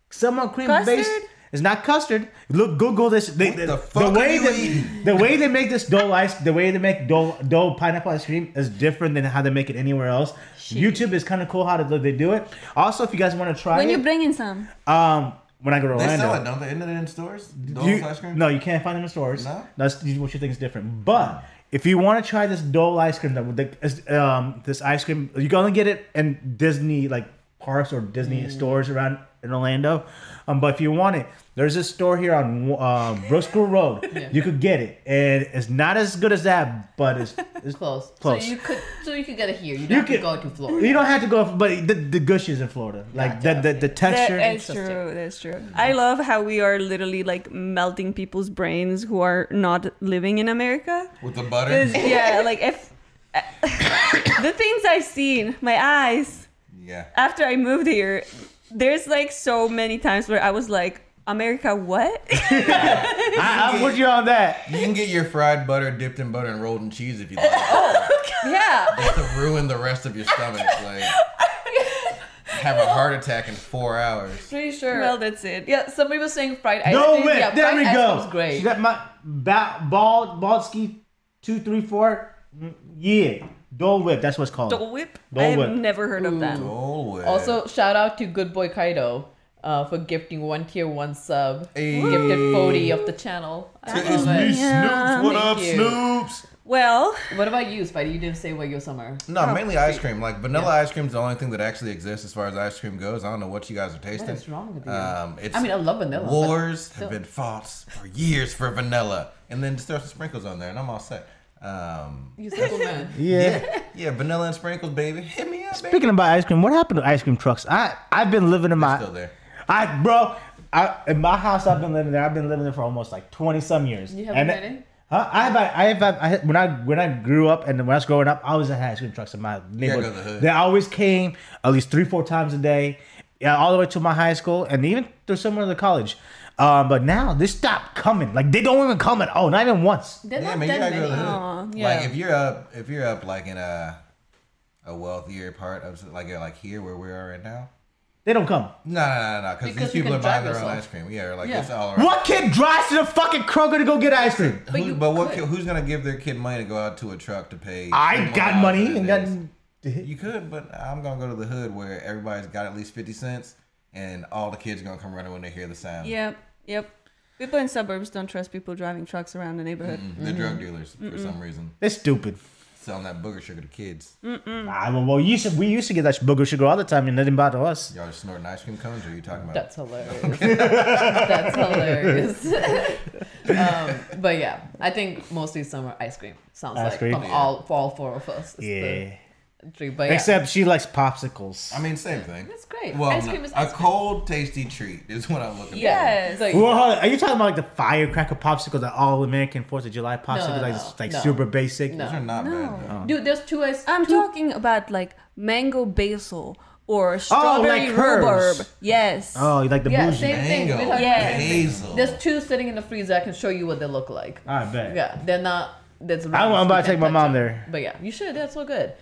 somewhat cream based. It's not custard. Look, Google this. They, What the, the fuck way are you that, the way they make this dough ice, the way they make dough, dough pineapple ice cream is different than how they make it anywhere else. YouTube is kind of cool how they they do it. Also, if you guys want to try When it, you bring in some. um, when I go to They Orlando, sell it, don't they? Isn't it in stores? Dole's you- ice cream? No, you can't find them in stores. No? That's what you think is different. But if you want to try this Dole ice cream, that would um, this ice cream, you're gonna get it in Disney like parks or Disney Mm. stores around in Orlando. Um, but if you want it, there's this store here on uh, Brooks School Road. You could get it, and it's not as good as that, but it's, it's Close. Close. So you could so you could get it here. You don't You have to go to Florida. You don't have to go, but the, the gush is in Florida. Like Gotcha. the, the the texture. That is true. That's true. I love how we are literally like melting people's brains who are not living in America. With the butter? 'Cause, yeah, like if the things I've seen, my eyes Yeah. after I moved here, there's like so many times where I was like, America, what? I, I'm with you on that. You can get your fried butter dipped in butter and rolled in cheese if you like. Oh. Yeah. Just to ruin the rest of your stomach. Like, have a heart attack in four hours. Pretty sure. well, that's it. yeah, somebody was saying fried ice No cream. whip. Yeah, there we go. cream's great. She got my ba- bald Baldski two three four. Mm, Yeah, Dole Whip. That's what's called. Dole Whip? Dole I have Whip. never heard of that. Oh, well. Also, shout out to Good Boy Kaido uh, for gifting one tier one sub. Hey. Gifted 40 of the channel. I it's love me, it. Yeah. Snoops. What Thank up, you. Snoops? Well, What about you, Spidey? You didn't say what your summer. No, mainly ice cream. Like vanilla ice cream is the only thing that actually exists as far as ice cream goes. I don't know what you guys are tasting. What is wrong with you? Um, it's I mean, I love vanilla. Wars have been fought for years for vanilla, and then just throw some sprinkles on there, and I'm all set. Um, You simple man. Yeah. yeah, yeah, vanilla and sprinkles, baby. Hit me up, baby. Speaking about ice cream, what happened to ice cream trucks? I I've been living in my. Still there. I bro, I, in my house, I've been living there. I've been living there for almost like twenty some years. You haven't And- had any? Huh? I have, I have, I have, when I when I grew up and when I was growing up, I always had ice cream trucks in my neighborhood. go the hood. They always came at least three, four times a day, yeah, all the way to my high school and even through somewhere to the college. Um, but now they stopped coming. Like they don't even come at all, not even once. They're Yeah, not man, you that gotta go to the hood. Yeah. Like if you're up, if you're up like in a a wealthier part of like like here where we are right now. They don't come. No, no, no, no, because Because these people are buying drive their own ice cream. Yeah, like Yeah. it's all around. What kid drives to the fucking Kroger to go get ice cream? But Who- you but what? could. kid- Who's gonna give their kid money to go out to a truck to pay? I got money and got. You could, but I'm gonna go to the hood where everybody's got at least fifty cents, and all the kids are gonna come running when they hear the sound. Yep, yep. People in suburbs don't trust people driving trucks around the neighborhood. Mm, They're drug dealers for some reason, They're stupid. selling that booger sugar to kids. Ah, well, well, you used to, we used to get that booger sugar all the time, and it didn't bother us. Y'all just snorting ice cream cones, or are you talking about? That's hilarious. That's hilarious. um, but yeah, I think mostly summer ice cream sounds Ice like cream? from Yeah. all for all four of us. It's Yeah. The tree. But yeah, Except she likes popsicles. I mean, same thing. it's great. Well, ice cream is a ice cream. cold, tasty treat is what I'm looking Yes. So, Well, hold on. Are you talking about like the firecracker popsicles, the all American Fourth of July popsicles, no, like, no, just, like no. super basic? No. Those are not No. bad. Though. dude, there's two ice. I'm two, talking about like mango basil or oh, strawberry like rhubarb. Yes. Oh, you like the Yeah, bougie? same thing. Mango, We're Yeah. There's two sitting in the freezer. I can show you what they look like. I bet. Yeah, they're not. That's I'm about to take my mom there. But yeah, you should. That's so good.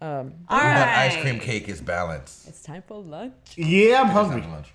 Um, All But ice cream cake is balanced. it's time for lunch. Yeah, I'm It's hungry. lunch.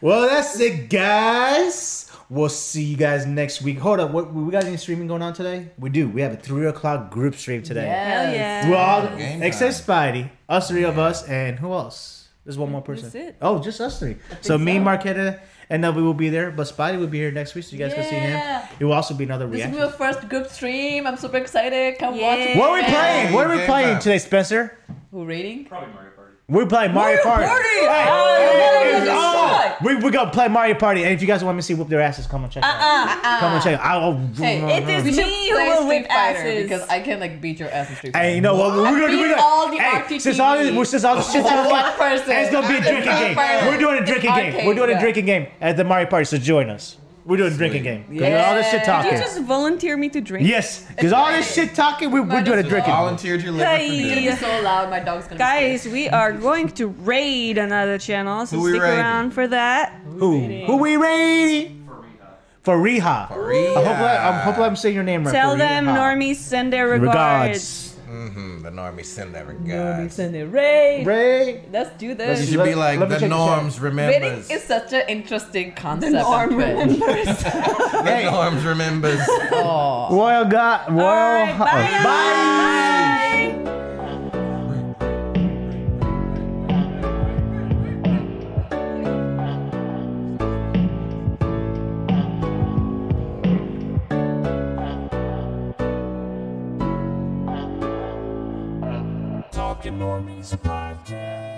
Well, that's it, guys. We'll see you guys next week. Hold up, what, we got any streaming going on today? We do. We have a three o'clock group stream today. Hell yeah. We're all Game except Spidey, us three of us, and who else? There's one more person. That's it. Oh, just us three. So me, so. Marquetta, and Nubby will be there, but Spidey will be here next week, so you guys can see him. It will also be another This will reaction. be our first group stream. I'm super excited. Come Yeah. watch. What are we playing? What are we playing today, Spencer? Who rating? Probably Mario Party. We're playing Mario, Party. Party! Hey, Oh, hey, hey, oh, we we gonna play Mario Party, and if you guys want me to see whoop their asses, come on check it out. Uh-uh, uh-uh. Come on check it. out. I'll, Hey, It is We should me who play will Street whip Fighter asses. because I can like beat your ass in Street Fighter. Hey, you know what? We're gonna do. beat all the hey, RTTV. since all this, since all this shit's One on person. it's gonna be a drinking game. We're doing a drinking game. We're doing a drinking game at the Mario Party. So join us. We're doing a drinking game. 'Cause all this shit Yeah. Did you just volunteer me to drink? Yes, because all this shit talking, we, we're doing a drinking. well. Volunteered your liver Hey. for It's gonna be so loud. My dog's gonna. Guys, we are going to raid another channel, so Who stick raiding? around for that. Who? Who we raiding? For Rehab. For Riha. Rehab. I hope I, I'm, hope I'm saying your name right. Tell for them Riha. normies send their regards. Regards. Mm-hmm. The normie send that Normies regards. and the raid. Ray. Let's do It this. should be like let me the check the chat. norms Raiding remembers. is such an interesting concept. norm on Twitch. The norms remembers. Oh. Royal God. Royal. All right, bye. bye. Bye. Normies podcast.